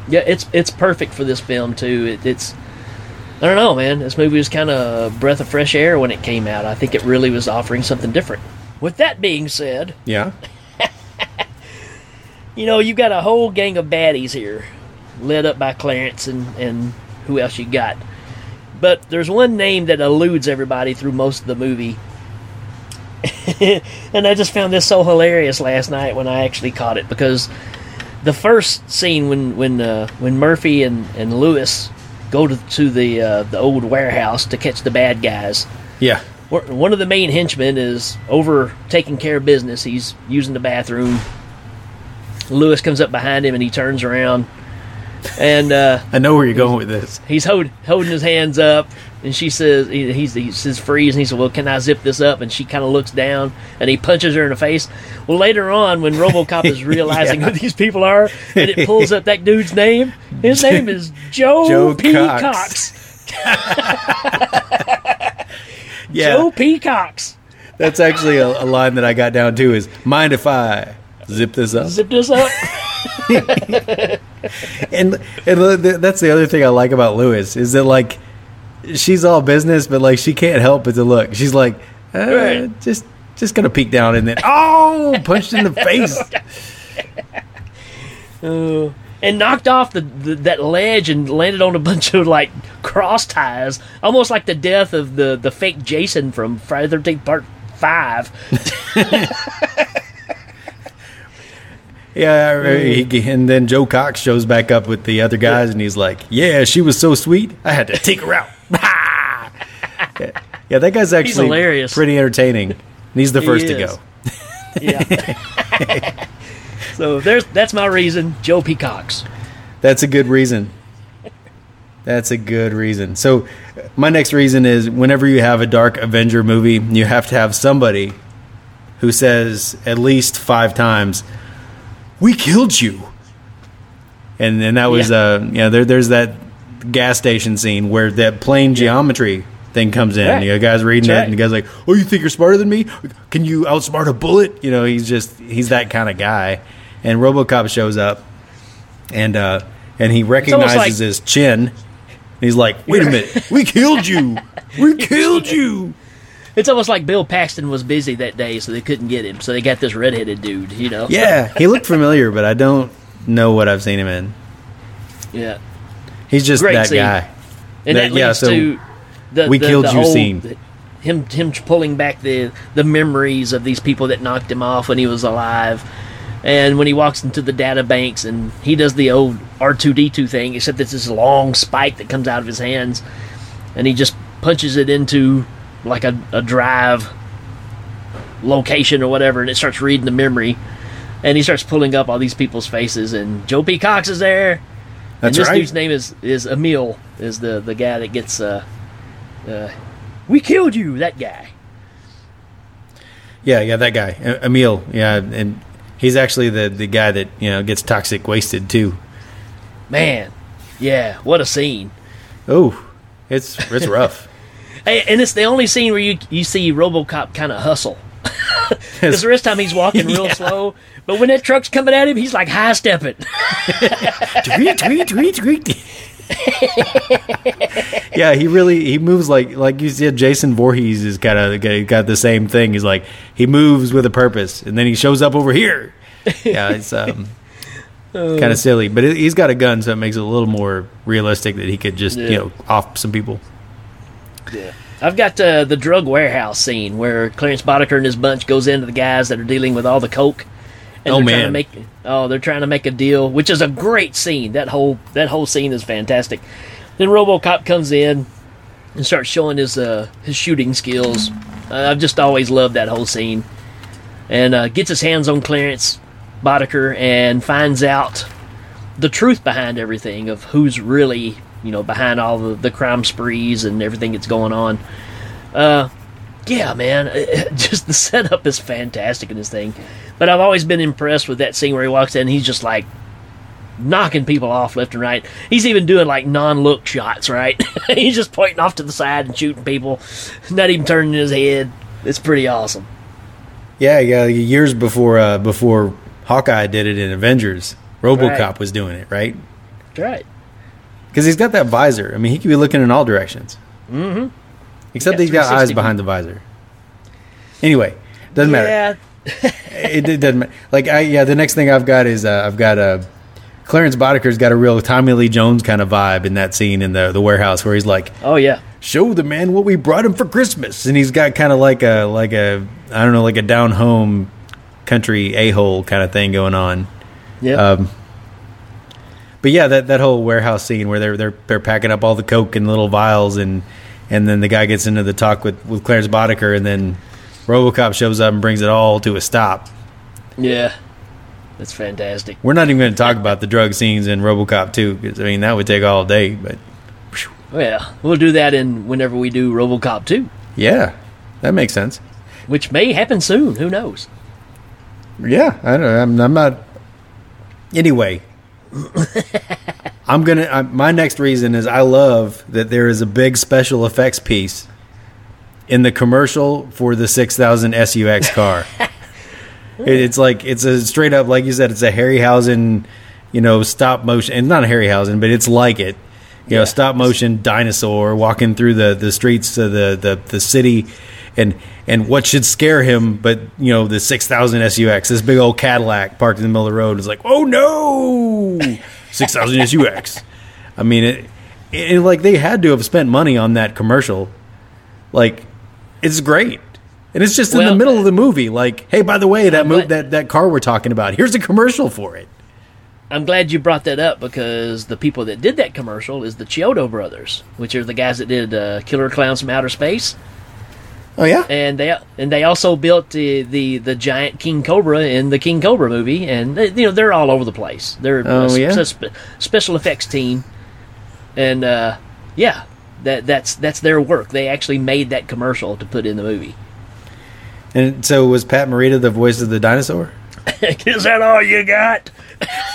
Yeah, it's it's perfect for this film too. It, it's I don't know, man. This movie was kind of a breath of fresh air when it came out. I think it really was offering something different. With that being said, Yeah, you know you got a whole gang of baddies here, led up by Clarence and and who else you got. But there's one name that eludes everybody through most of the movie. and I just found this so hilarious last night when I actually caught it because the first scene when when uh, when Murphy and, and Lewis go to, to the uh, the old warehouse to catch the bad guys. yeah, One one of the main henchmen is over taking care of business. He's using the bathroom. Lewis comes up behind him and he turns around, and uh, I know where you're going with this. he's hold, holding his hands up. And she says, he, he's, he says freeze, and he says, well, can I zip this up? And she kind of looks down, and he punches her in the face. Well, later on, when RoboCop is realizing Yeah. who these people are, and it pulls up that dude's name, his name is Joe, Joe P. Cox. Cox. Yeah, Joe P. Cox. that's actually a, a line that I got down too. Is mind if I zip this up? Zip this up. and and that's the other thing I like about Lewis is that like she's all business, but like she can't help but to look. She's like, uh, Right. just just gonna peek down and then oh, punched in the face. and knocked off the, the that ledge and landed on a bunch of like cross ties, almost like the death of the the fake Jason from Friday the Thirteenth Part Five. Yeah, he, and then Joe Cox shows back up with the other guys, and he's like, "Yeah, she was so sweet, I had to take her out." yeah, yeah, that guy's actually hilarious. pretty entertaining. And he's the He first to go. Yeah. so there's that's my reason, Joe P. Cox. That's a good reason. That's a good reason. So, my next reason is whenever you have a dark Avenger movie, you have to have somebody who says at least five times, "We killed you," and and that was Yeah. uh yeah there there's that gas station scene where that plane geometry thing comes in. Right. You know, guy's reading That's it, right. and the guy's like, "Oh, you think you're smarter than me? Can you outsmart a bullet?" You know, he's just he's that kind of guy. And RoboCop shows up, and uh, and he recognizes like- his chin. And he's like, "Wait a minute, we killed you! We killed you!" It's almost like Bill Paxton was busy that day, so they couldn't get him. So they got this redheaded dude, you know. Yeah, he looked familiar, but I don't know what I've seen him in. yeah. He's just Great that scene. guy. and That- that, yeah, so to the we the- killed the you whole- scene. him him pulling back the the memories of these people that knocked him off when he was alive, and when he walks into the data banks and he does the old R two D two thing, except it's this long spike that comes out of his hands, and he just punches it into like a, a drive location or whatever, and it starts reading the memory. And he starts pulling up all these people's faces, and Joe P. Cox is there, and That's this right. dude's name is is Emil. Is the the guy that gets uh, uh, we killed you. That guy. Yeah, yeah, that guy, Emil. Yeah, and he's actually the the guy that you know gets toxic wasted too. Man, yeah, what a scene. Oh, it's it's rough. And it's the only scene where you you see RoboCop kind of hustle. Because the rest of the time he's walking real Yeah. slow, but when that truck's coming at him, he's like high stepping. tweet, tweet, tweet, tweet. yeah, he really he moves like like you said. Jason Voorhees is kind of got the same thing. He's like he moves with a purpose, and then he shows up over here. Yeah, it's um, kind of silly, but it, he's got a gun, so it makes it a little more realistic that he could just Yeah. you know off some people. I've got uh, the drug warehouse scene where Clarence Boddicker and his bunch goes into the guys that are dealing with all the coke. And Oh, they're trying to man. make oh they're trying to make a deal, which is a great scene. That whole that whole scene is fantastic. Then RoboCop comes in and starts showing his uh, his shooting skills. Uh, I've just always loved that whole scene. And uh, gets his hands on Clarence, Boddicker and finds out the truth behind everything of who's really, you know, behind all the, the crime sprees and everything that's going on. Uh, yeah, man, just the setup is fantastic in this thing. But I've always been impressed with that scene where he walks in and he's just like knocking people off left and right. He's even doing like non-look shots, right? he's just pointing off to the side and shooting people, not even turning his head. It's pretty awesome. Yeah, yeah. Years before uh, before Hawkeye did it in Avengers, RoboCop Right. was doing it, right? That's right. Because he's got that visor. I mean, he could be looking in all directions. Mm-hmm. Except Got he's got eyes behind the visor. Anyway, doesn't matter. Yeah, it, it doesn't matter. Like, I, yeah, the next thing I've got is uh, I've got uh, Clarence Boddicker's got a real Tommy Lee Jones kind of vibe in that scene in the the warehouse where he's like, Oh yeah. show the man what we brought him for Christmas, and he's got kind of like a like a I don't know like a down home country a hole kind of thing going on. Yeah. Um, but yeah, that that whole warehouse scene where they're they're they're packing up all the coke in little vials, and and then the guy gets into the talk with with Clarence Boddicker, and then RoboCop shows up and brings it all to a stop. yeah. That's fantastic. We're not even going to talk about the drug scenes in RoboCop 2 because I mean that would take all day. But Well, we'll do that in whenever we do RoboCop 2, yeah, that makes sense. which may happen soon. Who knows? Yeah, I don't. know. I'm, I'm not. Anyway, I'm gonna. I, my next reason is I love that there is a big special effects piece in the commercial for the 6000 SUX car. It- it's like it's a straight up, like you said, it's a Harryhausen, you know, stop motion, and not a Harryhausen, but it's like it. You know, stop motion dinosaur walking through the, the streets of the, the, the city, and and what should scare him, but you know, the six thousand SUX, this big old Cadillac parked in the middle of the road, is like, oh no, six thousand SUX. I mean, it, it like they had to have spent money on that commercial. Like, it's great. And it's just in the middle of the movie, like, hey, by the way, that mo- that that car we're talking about, here's a commercial for it. I'm glad you brought that up because the people that did that commercial is the Chiodo brothers, which are the guys that did uh, Killer Clowns from Outer Space, Oh yeah, and they and they also built the the, the giant King Cobra in the King Cobra movie, and they, you know they're all over the place. They're Oh, a yeah? spe- special effects team, and uh, yeah, that that's that's their work. They actually made that commercial to put in the movie. and so was Pat Morita the voice of the dinosaur? is that all you got?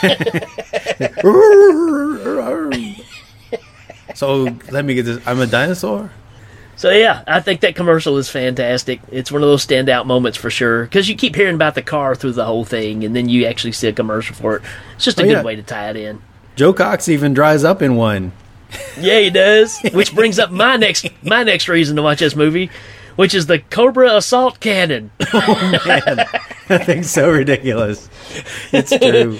so let me get this. I'm a dinosaur. So yeah, I think that commercial is fantastic. It's one of those standout moments for sure because you keep hearing about the car through the whole thing, and then you actually see a commercial for it. It's just a Oh, good yeah. way to tie it in. Joe Cox even dries up in one. Yeah, he does. Which brings up my next my next reason to watch this movie, which is the Cobra assault cannon. Oh man, that thing's so ridiculous. It's true.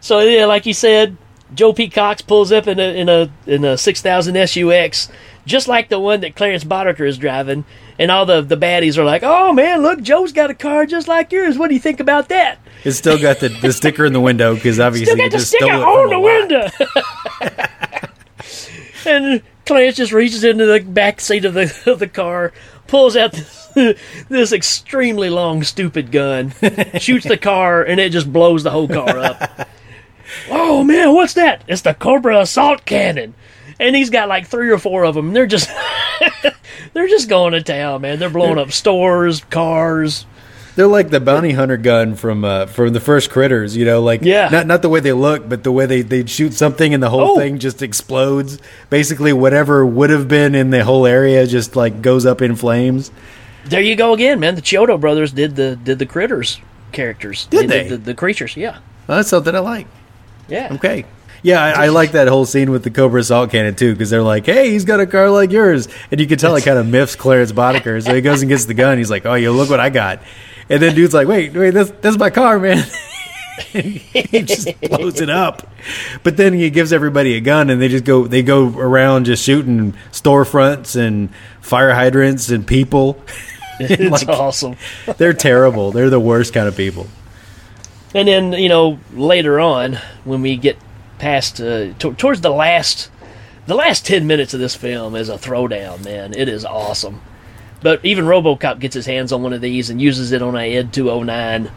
So yeah, like you said, Joe P. Cox pulls up in a in a in a six thousand SUX, just like the one that Clarence Boddicker is driving, and all the the baddies are like, "Oh man, look, Joe's got a car just like yours. What do you think about that?" It's still got the, the sticker in the window because obviously Still got the sticker on the window. and Clarence just reaches into the back seat of the of the car, pulls out this, this extremely long, stupid gun, shoots the car, and it just blows the whole car up. Oh man, what's that? It's the Cobra assault cannon. And he's got like three or four of them. They're just, they're just going to town, man. They're blowing up stores, cars. They're like the bounty hunter gun from uh, from the first Critters. You know, like Yeah. not not the way they look, but the way they they shoot something and the whole Oh. thing just explodes. Basically, whatever would have been in the whole area just like goes up in flames. There you go again, man. The Chiodo brothers did the did the critters characters. Did they? the, the creatures? Yeah, Well, that's something I like. Yeah. Okay. Yeah, I, I like that whole scene with the Cobra assault cannon too, because they're like, "Hey, he's got a car like yours," and you can tell it kind of miffs Clarence Boddicker. So he goes and gets the gun. He's like, "Oh, yo, look what I got!" And then dude's like, "Wait, wait, that's that's my car, man." he just blows it up. But then he gives everybody a gun, and they just go they go around just shooting storefronts and fire hydrants and people. It's Like- awesome. They're terrible. They're the worst kind of people. And then you know later on when we get past uh, to- towards the last the last ten minutes of this film is a throwdown. Man, it is awesome. But even RoboCop gets his hands on one of these and uses it on a Ed 209,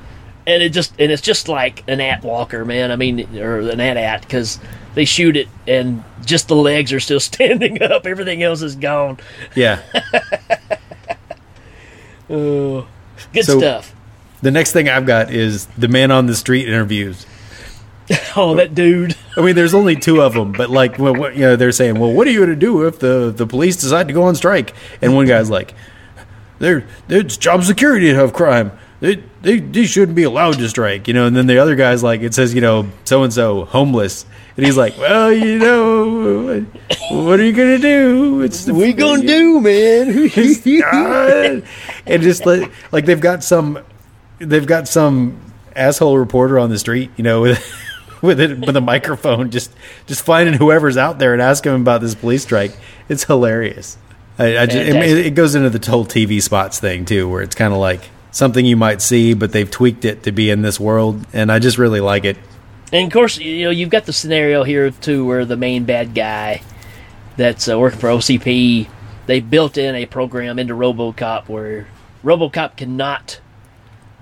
and it just and it's just like an at walker, man. I mean, or an at at because they shoot it and just the legs are still standing up. Everything else is gone. Yeah. Oh, good So- stuff. The next thing I've got is the man on the street interviews. Oh, that dude. I mean, there's only two of them, but like, well, what, you know, they're saying, "Well, what are you going to do if the the police decide to go on strike?" And one guy's like, "They're it's job security to have crime. They, they they shouldn't be allowed to strike," you know. And then the other guy's like, "It says, you know, so and so homeless," and he's like, "Well, you know, what are you going to do? It's the, We gonna do, man. And just like, like they've got some they've got some asshole reporter on the street you know with with it with a microphone just just finding whoever's out there and asking them about this police strike. It's hilarious. I, I just, it, it goes into the whole tv spots thing too where it's kind of like something you might see but they've tweaked it to be in this world and i just really like it. And of course, you know you've got the scenario here too, where the main bad guy that's uh, working for OCP, they built in a program into RoboCop where RoboCop cannot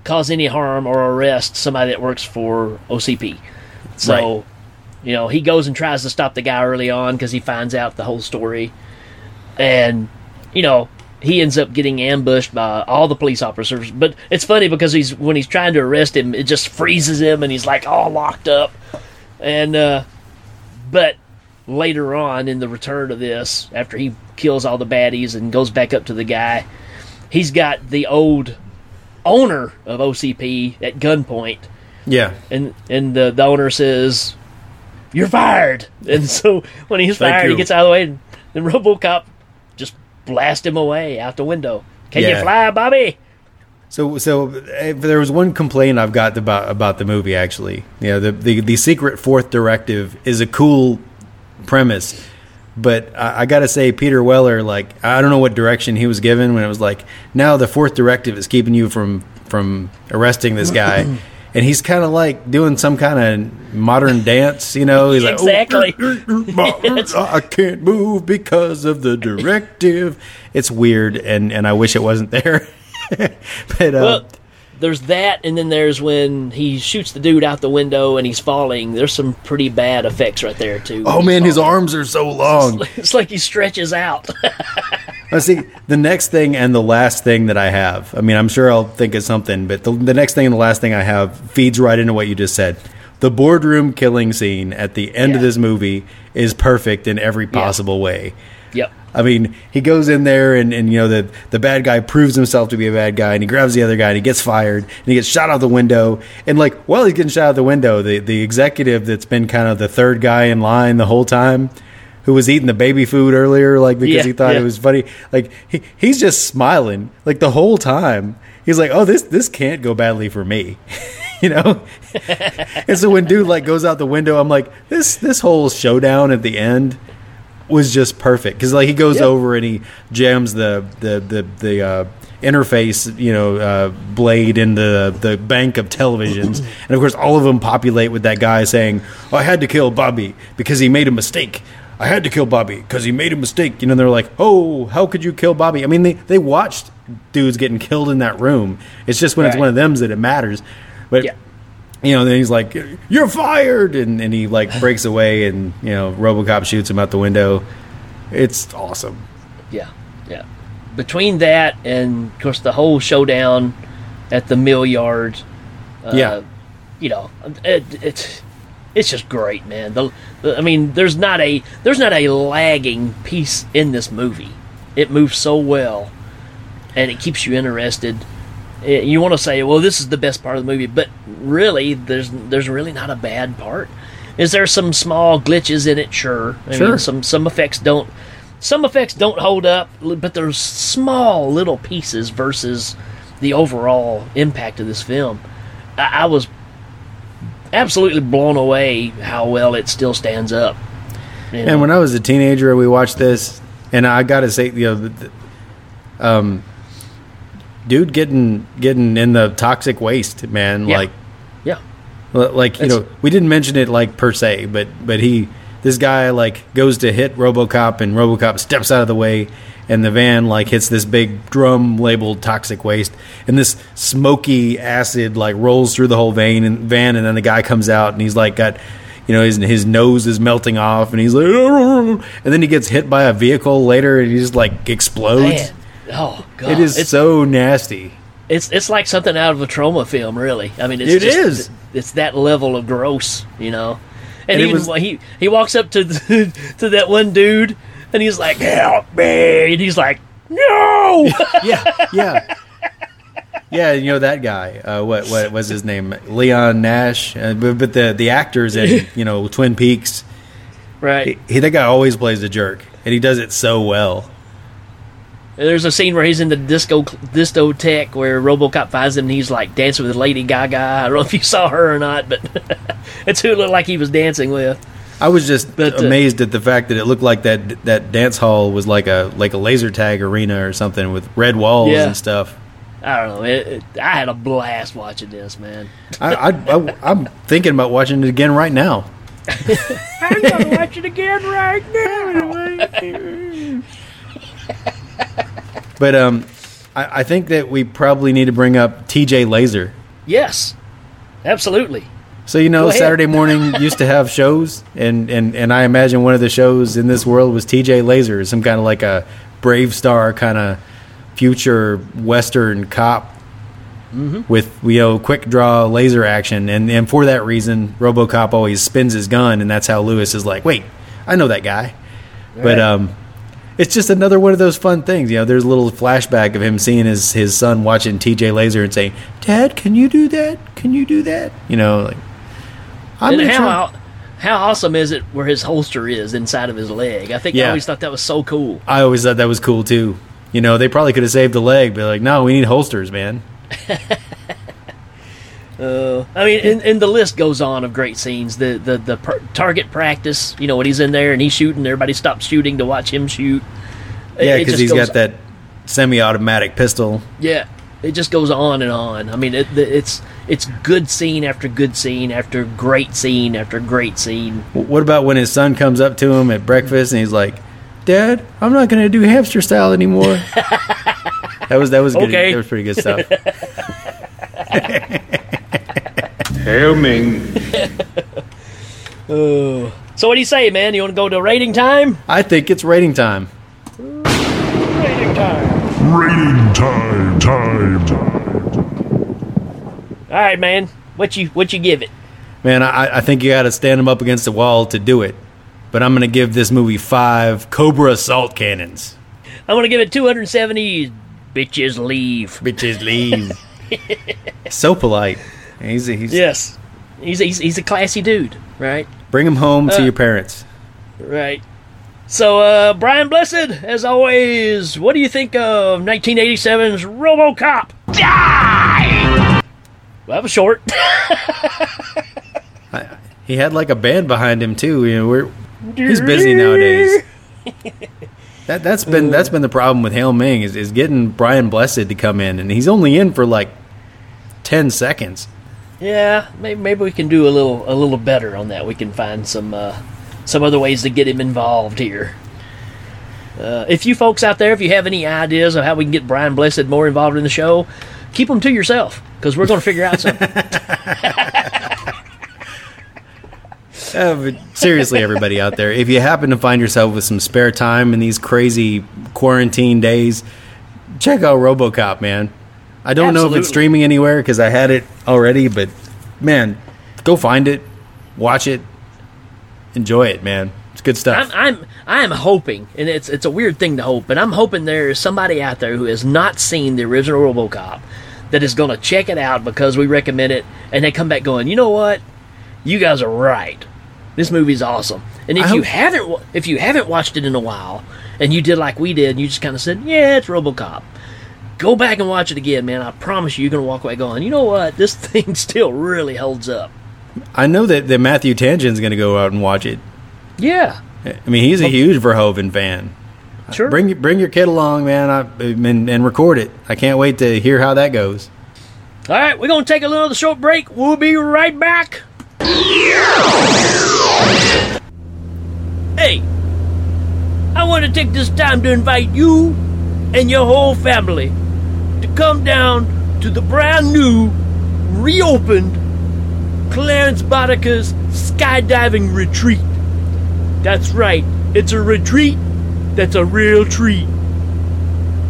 cause any harm or arrest somebody that works for OCP. So, Right. you know, he goes and tries to stop the guy early on because he finds out the whole story, and you know he ends up getting ambushed by all the police officers. But it's funny because he's when he's trying to arrest him, it just freezes him, and he's like all locked up. And uh, but later on in the return of this, after he kills all the baddies and goes back up to the guy, he's got the old owner of OCP at gunpoint, yeah and and the, the owner says, "You're fired." And so when he's Thank fired, you. he gets out of the way, and then RoboCop just blast him away out the window. Can Yeah. you fly, Bobby? So, so if there was one complaint I've got about about the movie. Actually, you know, the the, the secret fourth directive is a cool premise, but I, I got to say, Peter Weller, like I don't know what direction he was given when it was like, now the fourth directive is keeping you from from arresting this guy. And he's kind of like doing some kind of modern dance, you know. He's like, "Oh, Exactly. I can't move because of the directive. It's weird, and and I wish it wasn't there. but uh, Well, there's that, and then there's when he shoots the dude out the window and he's falling. There's some pretty bad effects right there too. oh man, his arms are so long. It's like he stretches out. I see the next thing and the last thing that I have. I mean, I'm sure I'll think of something, but the, the next thing and the last thing I have feeds right into what you just said. The boardroom killing scene at the end of this movie is perfect in every possible way. I mean, he goes in there and, and you know the the bad guy proves himself to be a bad guy and he grabs the other guy and he gets fired and he gets shot out the window and like while he's getting shot out the window, the the executive that's been kind of the third guy in line the whole time, who was eating the baby food earlier, like because Yeah, he thought yeah. it was funny, like he he's just smiling like the whole time. He's like, oh this this can't go badly for me. You know, and so when dude like goes out the window, I'm like, this this whole showdown at the end was just perfect. Because like he goes Yeah. over and he jams the the the, the uh, interface you know uh, blade in the the bank of televisions. And of course all of them populate with that guy saying oh, I had to kill Bobby because he made a mistake. I had to kill Bobby because he made a mistake. You know they're like oh how could you kill Bobby? I mean they they watched dudes getting killed in that room. It's just when it's one of them's that it matters. But Yeah. You know, then he's like, "You're fired," and, and he like breaks away, and you know, RoboCop shoots him out the window. It's awesome. Yeah, yeah. Between that and of course the whole showdown at the mill yard, uh, Yeah. you know, it, it's it's just great, man. The, the I mean, there's not a there's not a lagging piece in this movie. It moves so well, and it keeps you interested. You want to say, well, this is the best part of the movie, but really, there's there's really not a bad part. Is there some small glitches in it? Sure. I Sure. Mean, some some effects don't some effects don't hold up, but there's small little pieces versus the overall impact of this film. I, I was absolutely blown away how well it still stands up. You know? And when I was a teenager, we watched this, and I got to say, you know, the, the- um, dude, getting getting in the toxic waste, man, Yeah. like yeah, like you That's- know, we didn't mention it like per se, but but he this guy like goes to hit RoboCop, and RoboCop steps out of the way, and the van like hits this big drum labeled toxic waste, and this smoky acid like rolls through the whole vein and van, and then the guy comes out, and he's like got. You know, his, his nose is melting off, and he's like, and then he gets hit by a vehicle later, and he just like explodes. Man. Oh god. It is It's, so nasty. it's it's like something out of a trauma film, really. I mean, it's It just, is. It's that level of gross, you know. And, And even was- when he he walks up to the, to that one dude, and he's like, "Help me!" And he's like, "No!" yeah, yeah, yeah. You know that guy. Uh, what what was his name? Leon Nash. Uh, but, but the the actors in you know Twin Peaks. right. He, that guy always plays a jerk, and he does it so well. There's a scene where he's in the disco discotheque where RoboCop finds him and he's like dancing with Lady Gaga. I don't know if you saw her or not, but it's who it looked like he was dancing with. I was just But, uh, amazed at the fact that it looked like that that dance hall was like a like a laser tag arena or something with red walls Yeah. and stuff. I don't know. It, it, I had a blast watching this, man. I, I, I I'm thinking about watching it again right now. I'm gonna watch it again right now. But um, I, I think that we probably need to bring up T.J. Laser. yes, absolutely. So you know, Saturday morning used to have shows, and, and, and I imagine one of the shows in this world was T.J. Laser, some kind of like a BraveStarr kind of future Western cop with you know quick draw laser action, and and for that reason, RoboCop always spins his gun, and that's how Lewis is like, wait, I know that guy, but um. It's just another one of those fun things, you know. There's a little flashback of him seeing his, his son watching T.J. Laser and saying, "Dad, can you do that? Can you do that?" You know, like I'm and gonna how try- how awesome is it where his holster is inside of his leg? I think I always thought that was so cool. I always thought that was cool too. You know, they probably could have saved the leg, but like, no, we need holsters, man. Uh, I mean, and, and the list goes on of great scenes. The the the per- target practice. You know, when he's in there and he's shooting, everybody stops shooting to watch him shoot. It- Yeah, because he's goes- got that semi-automatic pistol. Yeah, it just goes on and on. I mean, it, it's it's good scene after good scene after great scene after great scene. What about when his son comes up to him at breakfast and he's like, "Dad, I'm not going to do hamster style anymore." that was that was good. Okay. That was pretty good stuff. Hail Ming. Uh, so what do you say, man? You want to go to rating time? I think it's rating time. Rating time. Rating time, time, All right, man. What you what you give it? Man, I, I think you got to stand him up against the wall to do it. But I'm going to give this movie five Cobra assault cannons. I'm gonna give it 270. Bitches leave. Bitches leave. so polite. He's, he's Yes, he's he's, he's a classy dude, right? bring him home to Uh, your parents. Right. So, uh, Brian Blessed, as always, what do you think of 1987's RoboCop? Die. Well, that was short. He had like a band behind him too. You know, we're he's busy nowadays. That that's been that's been the problem with Hail Ming is, is getting Brian Blessed to come in, and he's only in for like ten seconds. Yeah, maybe, maybe we can do a little a little better on that. We can find some uh, some other ways to get him involved here. Uh, if you folks out there, if you have any ideas of how we can get Brian Blessed more involved in the show, keep them to yourself because we're going to figure out something. Uh, but seriously, everybody out there, if you happen to find yourself with some spare time in these crazy quarantine days, check out RoboCop, man. I don't know if it's streaming anywhere because I had it already, but man, go find it, watch it, enjoy it, man. It's good stuff. I'm, I'm I'm hoping, and it's it's a weird thing to hope, but I'm hoping there is somebody out there who has not seen the original RoboCop that is going to check it out because we recommend it, and they come back going, you know what, you guys are right. This movie's awesome. And if I you hope- haven't if you haven't watched it in a while, and you did like we did, and you just kind of said, yeah, it's RoboCop. Go back and watch it again, man. I promise you, you're going to walk away going, you know what, this thing still really holds up. I know that, that Matthew Tangen's going to go out and watch it. Yeah, I mean, he's a huge Verhoeven fan. sure. Bring bring your kid along, man, I, and, and record it. I can't wait to hear how that goes. All right, we're going to take a little short break. We'll be right back. Hey, I want to take this time to invite you and your whole family to come down to the brand new, reopened Clarence Boddicker's skydiving retreat. That's right, it's a retreat that's a real treat.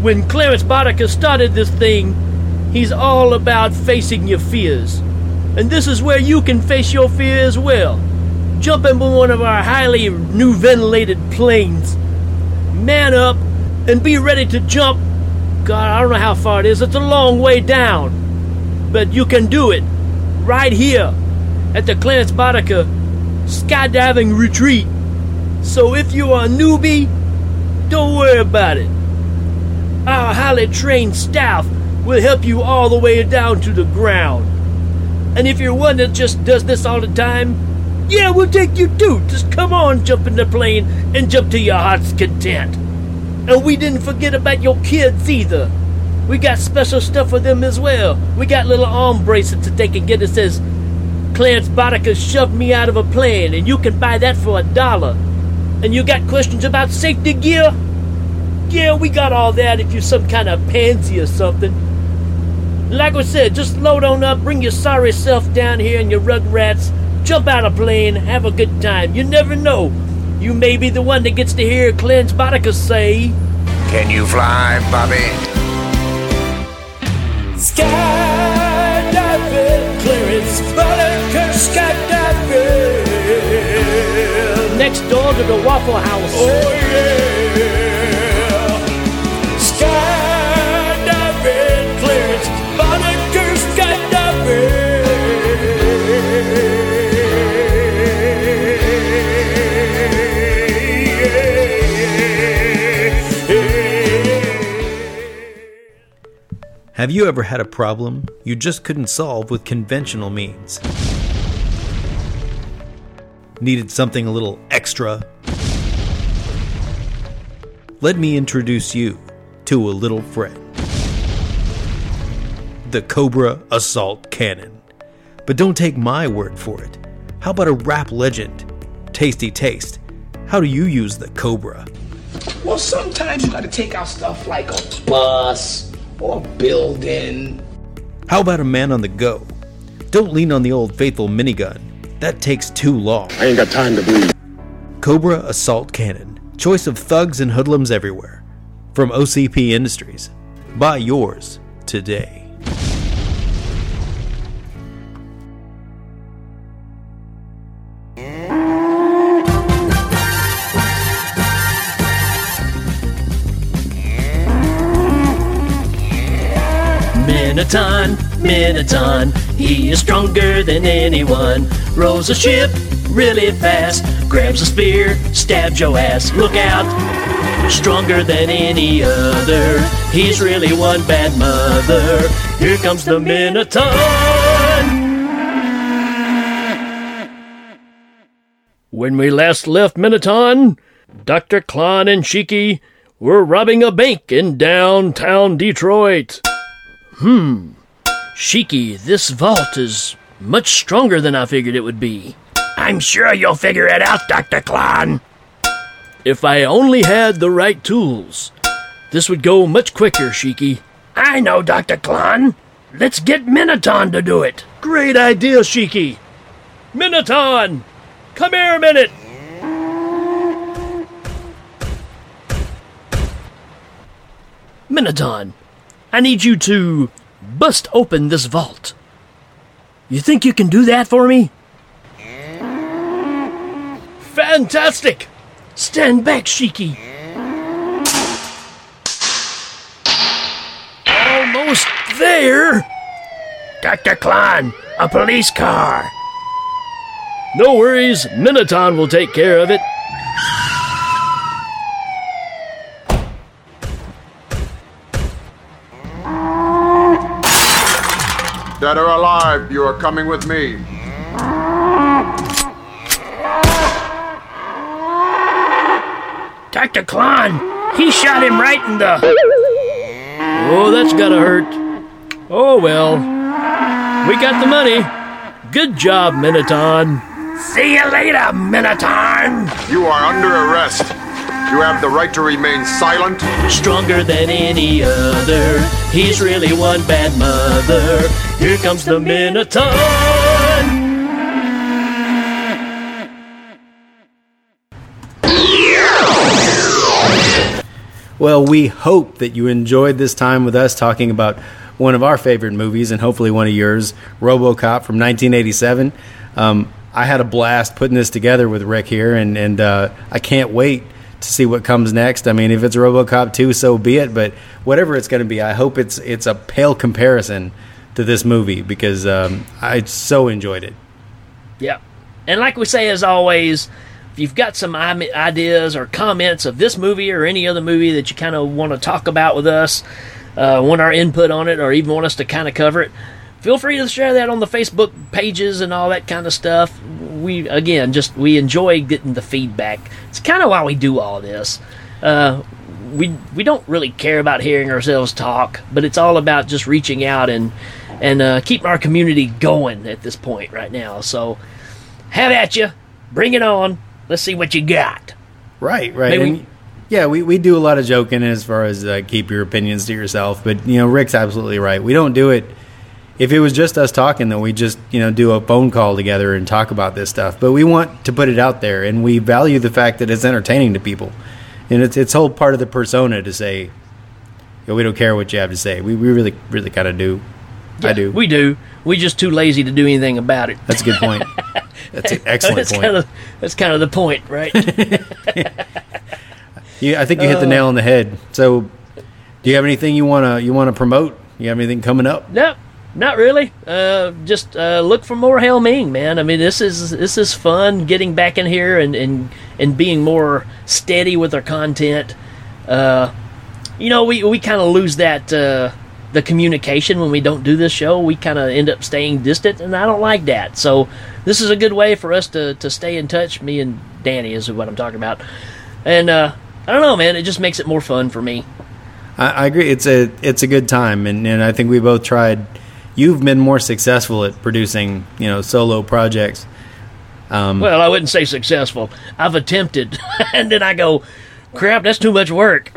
When Clarence Bodica started this thing, he's all about facing your fears. And this is where you can face your fear as well. Jump into one of our highly new ventilated planes, man up, and be ready to jump. God, I don't know how far it is, it's a long way down. But you can do it right here at the Clarence Boddicker skydiving retreat. So if you are a newbie, don't worry about it. Our highly trained staff will help you all the way down to the ground. And if you're one that just does this all the time, yeah, we'll take you too. Just come on, jump in the plane and jump to your heart's content. And we didn't forget about your kids either. We got special stuff for them as well. We got little arm bracelets that they can get that says, Clarence Boddicker shoved me out of a plane, and you can buy that for a dollar. And you got questions about safety gear? Yeah, we got all that if you're some kind of pansy or something. Like I said, just load on up, bring your sorry self down here and your rugrats, jump out a plane, have a good time. You never know. You may be the one that gets to hear Clarence Boddicker say, Can you fly, Bobby? Skydiving, Clarence Boddicker skydiving. Next door to the Waffle House. Oh yeah. Have you ever had a problem you just couldn't solve with conventional means? Needed something a little extra? Let me introduce you to a little friend the Cobra Assault Cannon. But don't take my word for it. How about a rap legend? Tasty Taste. How do you use the Cobra? Well, sometimes you gotta take out stuff like a bus or building. How about a man on the go? Don't lean on the old faithful minigun. That takes too long. I ain't got time to bleed. Cobra Assault Cannon. Choice of thugs and hoodlums everywhere. From OCP Industries. Buy yours today. Minotaur, Minotaur, he is stronger than anyone. Rows a ship really fast, grabs a spear, stabs your ass. Look out! Stronger than any other. He's really one bad mother. Here comes the Minotaur. When we last left Minotaur, Dr. Klon and Shiki were robbing a bank in downtown Detroit. Hmm. Shiki, this vault is much stronger than I figured it would be. I'm sure you'll figure it out, Dr. Klon. If I only had the right tools, this would go much quicker, Shiki. I know, Dr. Klon. Let's get Minotaur to do it. Great idea, Shiki. Minotaur, come here a minute. Minotaur, I need you to bust open this vault. You think you can do that for me? Fantastic! Stand back, Shiki. Almost there. Dr. Klon, a police car. No worries, Minotaur will take care of it. Dead or alive, you are coming with me. Dr. Klon, he shot him right in the. Oh, that's gotta hurt. Oh well. We got the money. Good job, Minotaur. See you later, Minotaur. You are under arrest. You have the right to remain silent. Stronger than any other. He's really one bad mother. Here comes the Minotaur. Well, we hope that you enjoyed this time with us talking about one of our favorite movies and hopefully one of yours, RoboCop from 1987. Um, I had a blast putting this together with Rick here, and and uh, I can't wait to see what comes next. I mean, if it's RoboCop 2, so be it. But whatever it's going to be, I hope it's it's a pale comparison to this movie because um, I so enjoyed it. Yeah. And like we say, as always, if you've got some ideas or comments of this movie or any other movie that you kind of want to talk about with us, uh, want our input on it, or even want us to kind of cover it, feel free to share that on the Facebook pages and all that kind of stuff. We again just we enjoy getting the feedback. It's kind of why we do all this. Uh, we we don't really care about hearing ourselves talk, but it's all about just reaching out and and uh, keeping our community going at this point right now. So have at you, bring it on. Let's see what you got. Right, right. And, yeah, we, we do a lot of joking as far as uh, keep your opinions to yourself. But, you know, Rick's absolutely right. We don't do it. If it was just us talking, then we just, you know, do a phone call together and talk about this stuff. But we want to put it out there, and we value the fact that it's entertaining to people. And it's, it's whole part of the persona to say, you know, we don't care what you have to say. We, we really, really kind of do. I do. We do. We just too lazy to do anything about it. That's a good point. That's an excellent that's point. Kind of, that's kind of the point, right? Yeah, I think you hit the nail on the head. So, do you have anything you wanna you wanna promote? You have anything coming up? No, not really. Uh, just uh, look for more Hail Ming, man. I mean, this is this is fun getting back in here and and, and being more steady with our content. Uh, you know, we we kind of lose that uh, the communication when we don't do this show. We kind of end up staying distant, and I don't like that. So this is a good way for us to to stay in touch. Me and Danny is what I'm talking about, and uh, I don't know, man. It just makes it more fun for me. I, I agree. It's a it's a good time, and, and I think we both tried. You've been more successful at producing, you know, solo projects. Um, Well, I wouldn't say successful. I've attempted, and then I go, crap, that's too much work.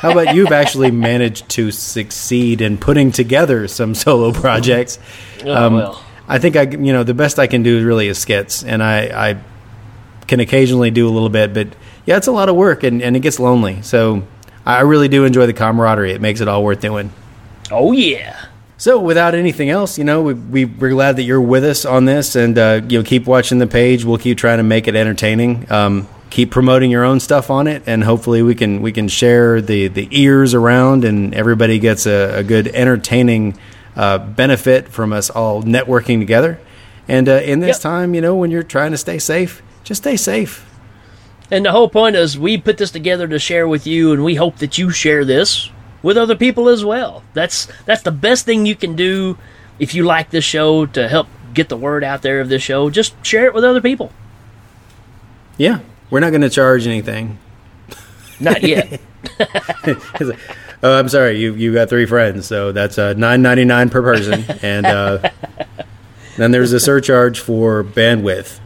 how about you've actually managed to succeed in putting together some solo projects? Oh, well. I think I, you know, the best I can do is really is skits, and I, I can occasionally do a little bit, but yeah, it's a lot of work, and, and it gets lonely. So I really do enjoy the camaraderie. It makes it all worth doing. Oh yeah. So, without anything else, you know, we, we we're glad that you're with us on this, and uh, you know, keep watching the page. We'll keep trying to make it entertaining. Um, keep promoting your own stuff on it, and hopefully, we can we can share the the ears around, and everybody gets a, a good entertaining uh, benefit from us all networking together. And uh, in this time, you know, when you're trying to stay safe, just stay safe. And the whole point is we put this together to share with you, and we hope that you share this with other people as well. That's that's the best thing you can do if you like this show to help get the word out there of this show. Just share it with other people. Yeah, we're not going to charge anything. Not yet. oh, I'm sorry. You you got three friends, so that's uh, nine ninety nine per person, and uh, then there's a surcharge for bandwidth.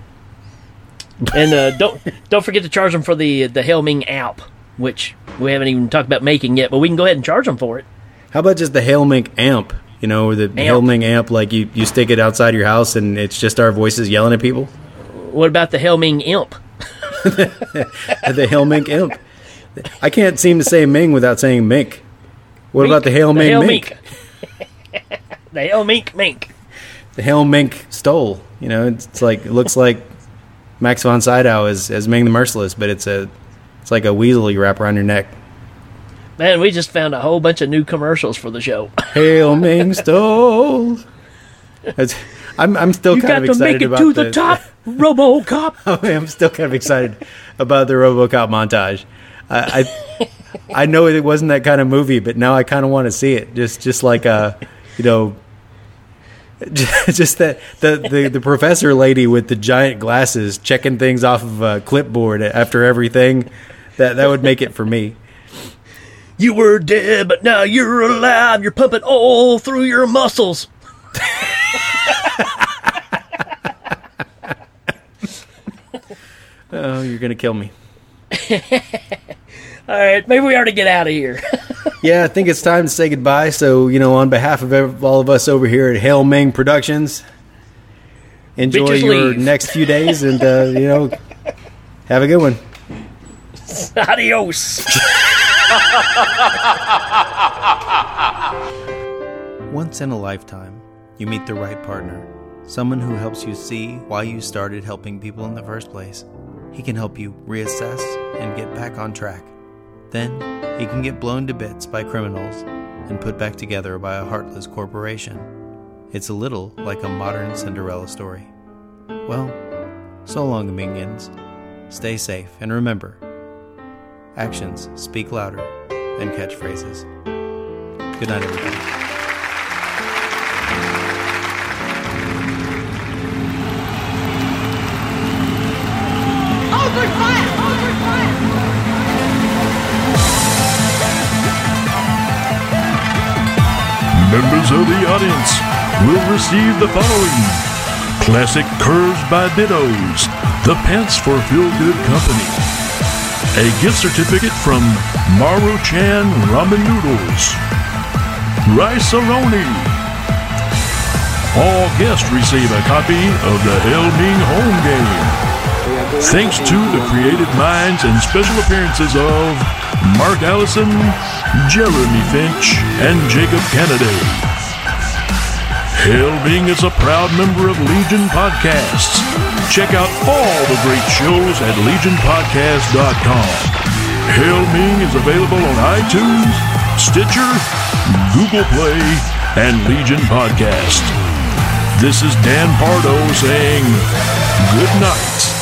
and uh, don't don't forget to charge them for the the Hail Ming app, which we haven't even talked about making yet, but we can go ahead and charge them for it. How about just the Hailmink amp? You know, the Hailmink amp, like you, you stick it outside your house and it's just our voices yelling at people. What about the Helming imp? the Hailmink imp. I can't seem to say Ming without saying Mink. What Mink. about the Hailmink The Mink? The Helmink mink. The Hailmink stole. You know, it's, it's like it looks like Max von Sydow as as Ming the Merciless, but it's a it's like a weasel you wrap around your neck. Man, we just found a whole bunch of new commercials for the show. Hail Ming stole. That's, I'm I'm still you kind got of to excited make it about to the, top, RoboCop. Oh, I'm still kind of excited about the RoboCop montage. I, I I know it wasn't that kind of movie, but now I kind of want to see it. Just just like a, you know, just that the, the the professor lady with the giant glasses checking things off of a clipboard after everything. That that would make it for me. You were dead, but now you're alive. You're pumping all through your muscles. Oh, you're gonna kill me. All right, maybe we ought to get out of here. Yeah, I think it's time to say goodbye. So, you know, on behalf of all of us over here at Hail Ming Productions, enjoy Bitches your leave. next few days and, uh, you know, have a good one. Adios. Once in a lifetime, you meet the right partner. Someone who helps you see why you started helping people in the first place. He can help you reassess and get back on track. Then, he can get blown to bits by criminals and put back together by a heartless corporation. It's a little like a modern Cinderella story. Well, so long, Minions. Stay safe and remember actions speak louder than catchphrases. Good night, everybody. Open fire! Open fire! Members of the audience will receive the following Classic Curves by Dittos, the Pants for Feel Good Company, a gift certificate from Maruchan Ramen Noodles, Rice-A-Roni. All guests receive a copy of the Hail Ming home game. Thanks to the creative minds and special appearances of Mark Allison, Jeremy Finch, and Jacob Kennedy. Hail Ming is a proud member of Legion Podcasts. Check out all the great shows at legionpodcast.com. Hail Ming is available on iTunes, Stitcher, Google Play, and Legion Podcast. This is Dan Pardo saying good night.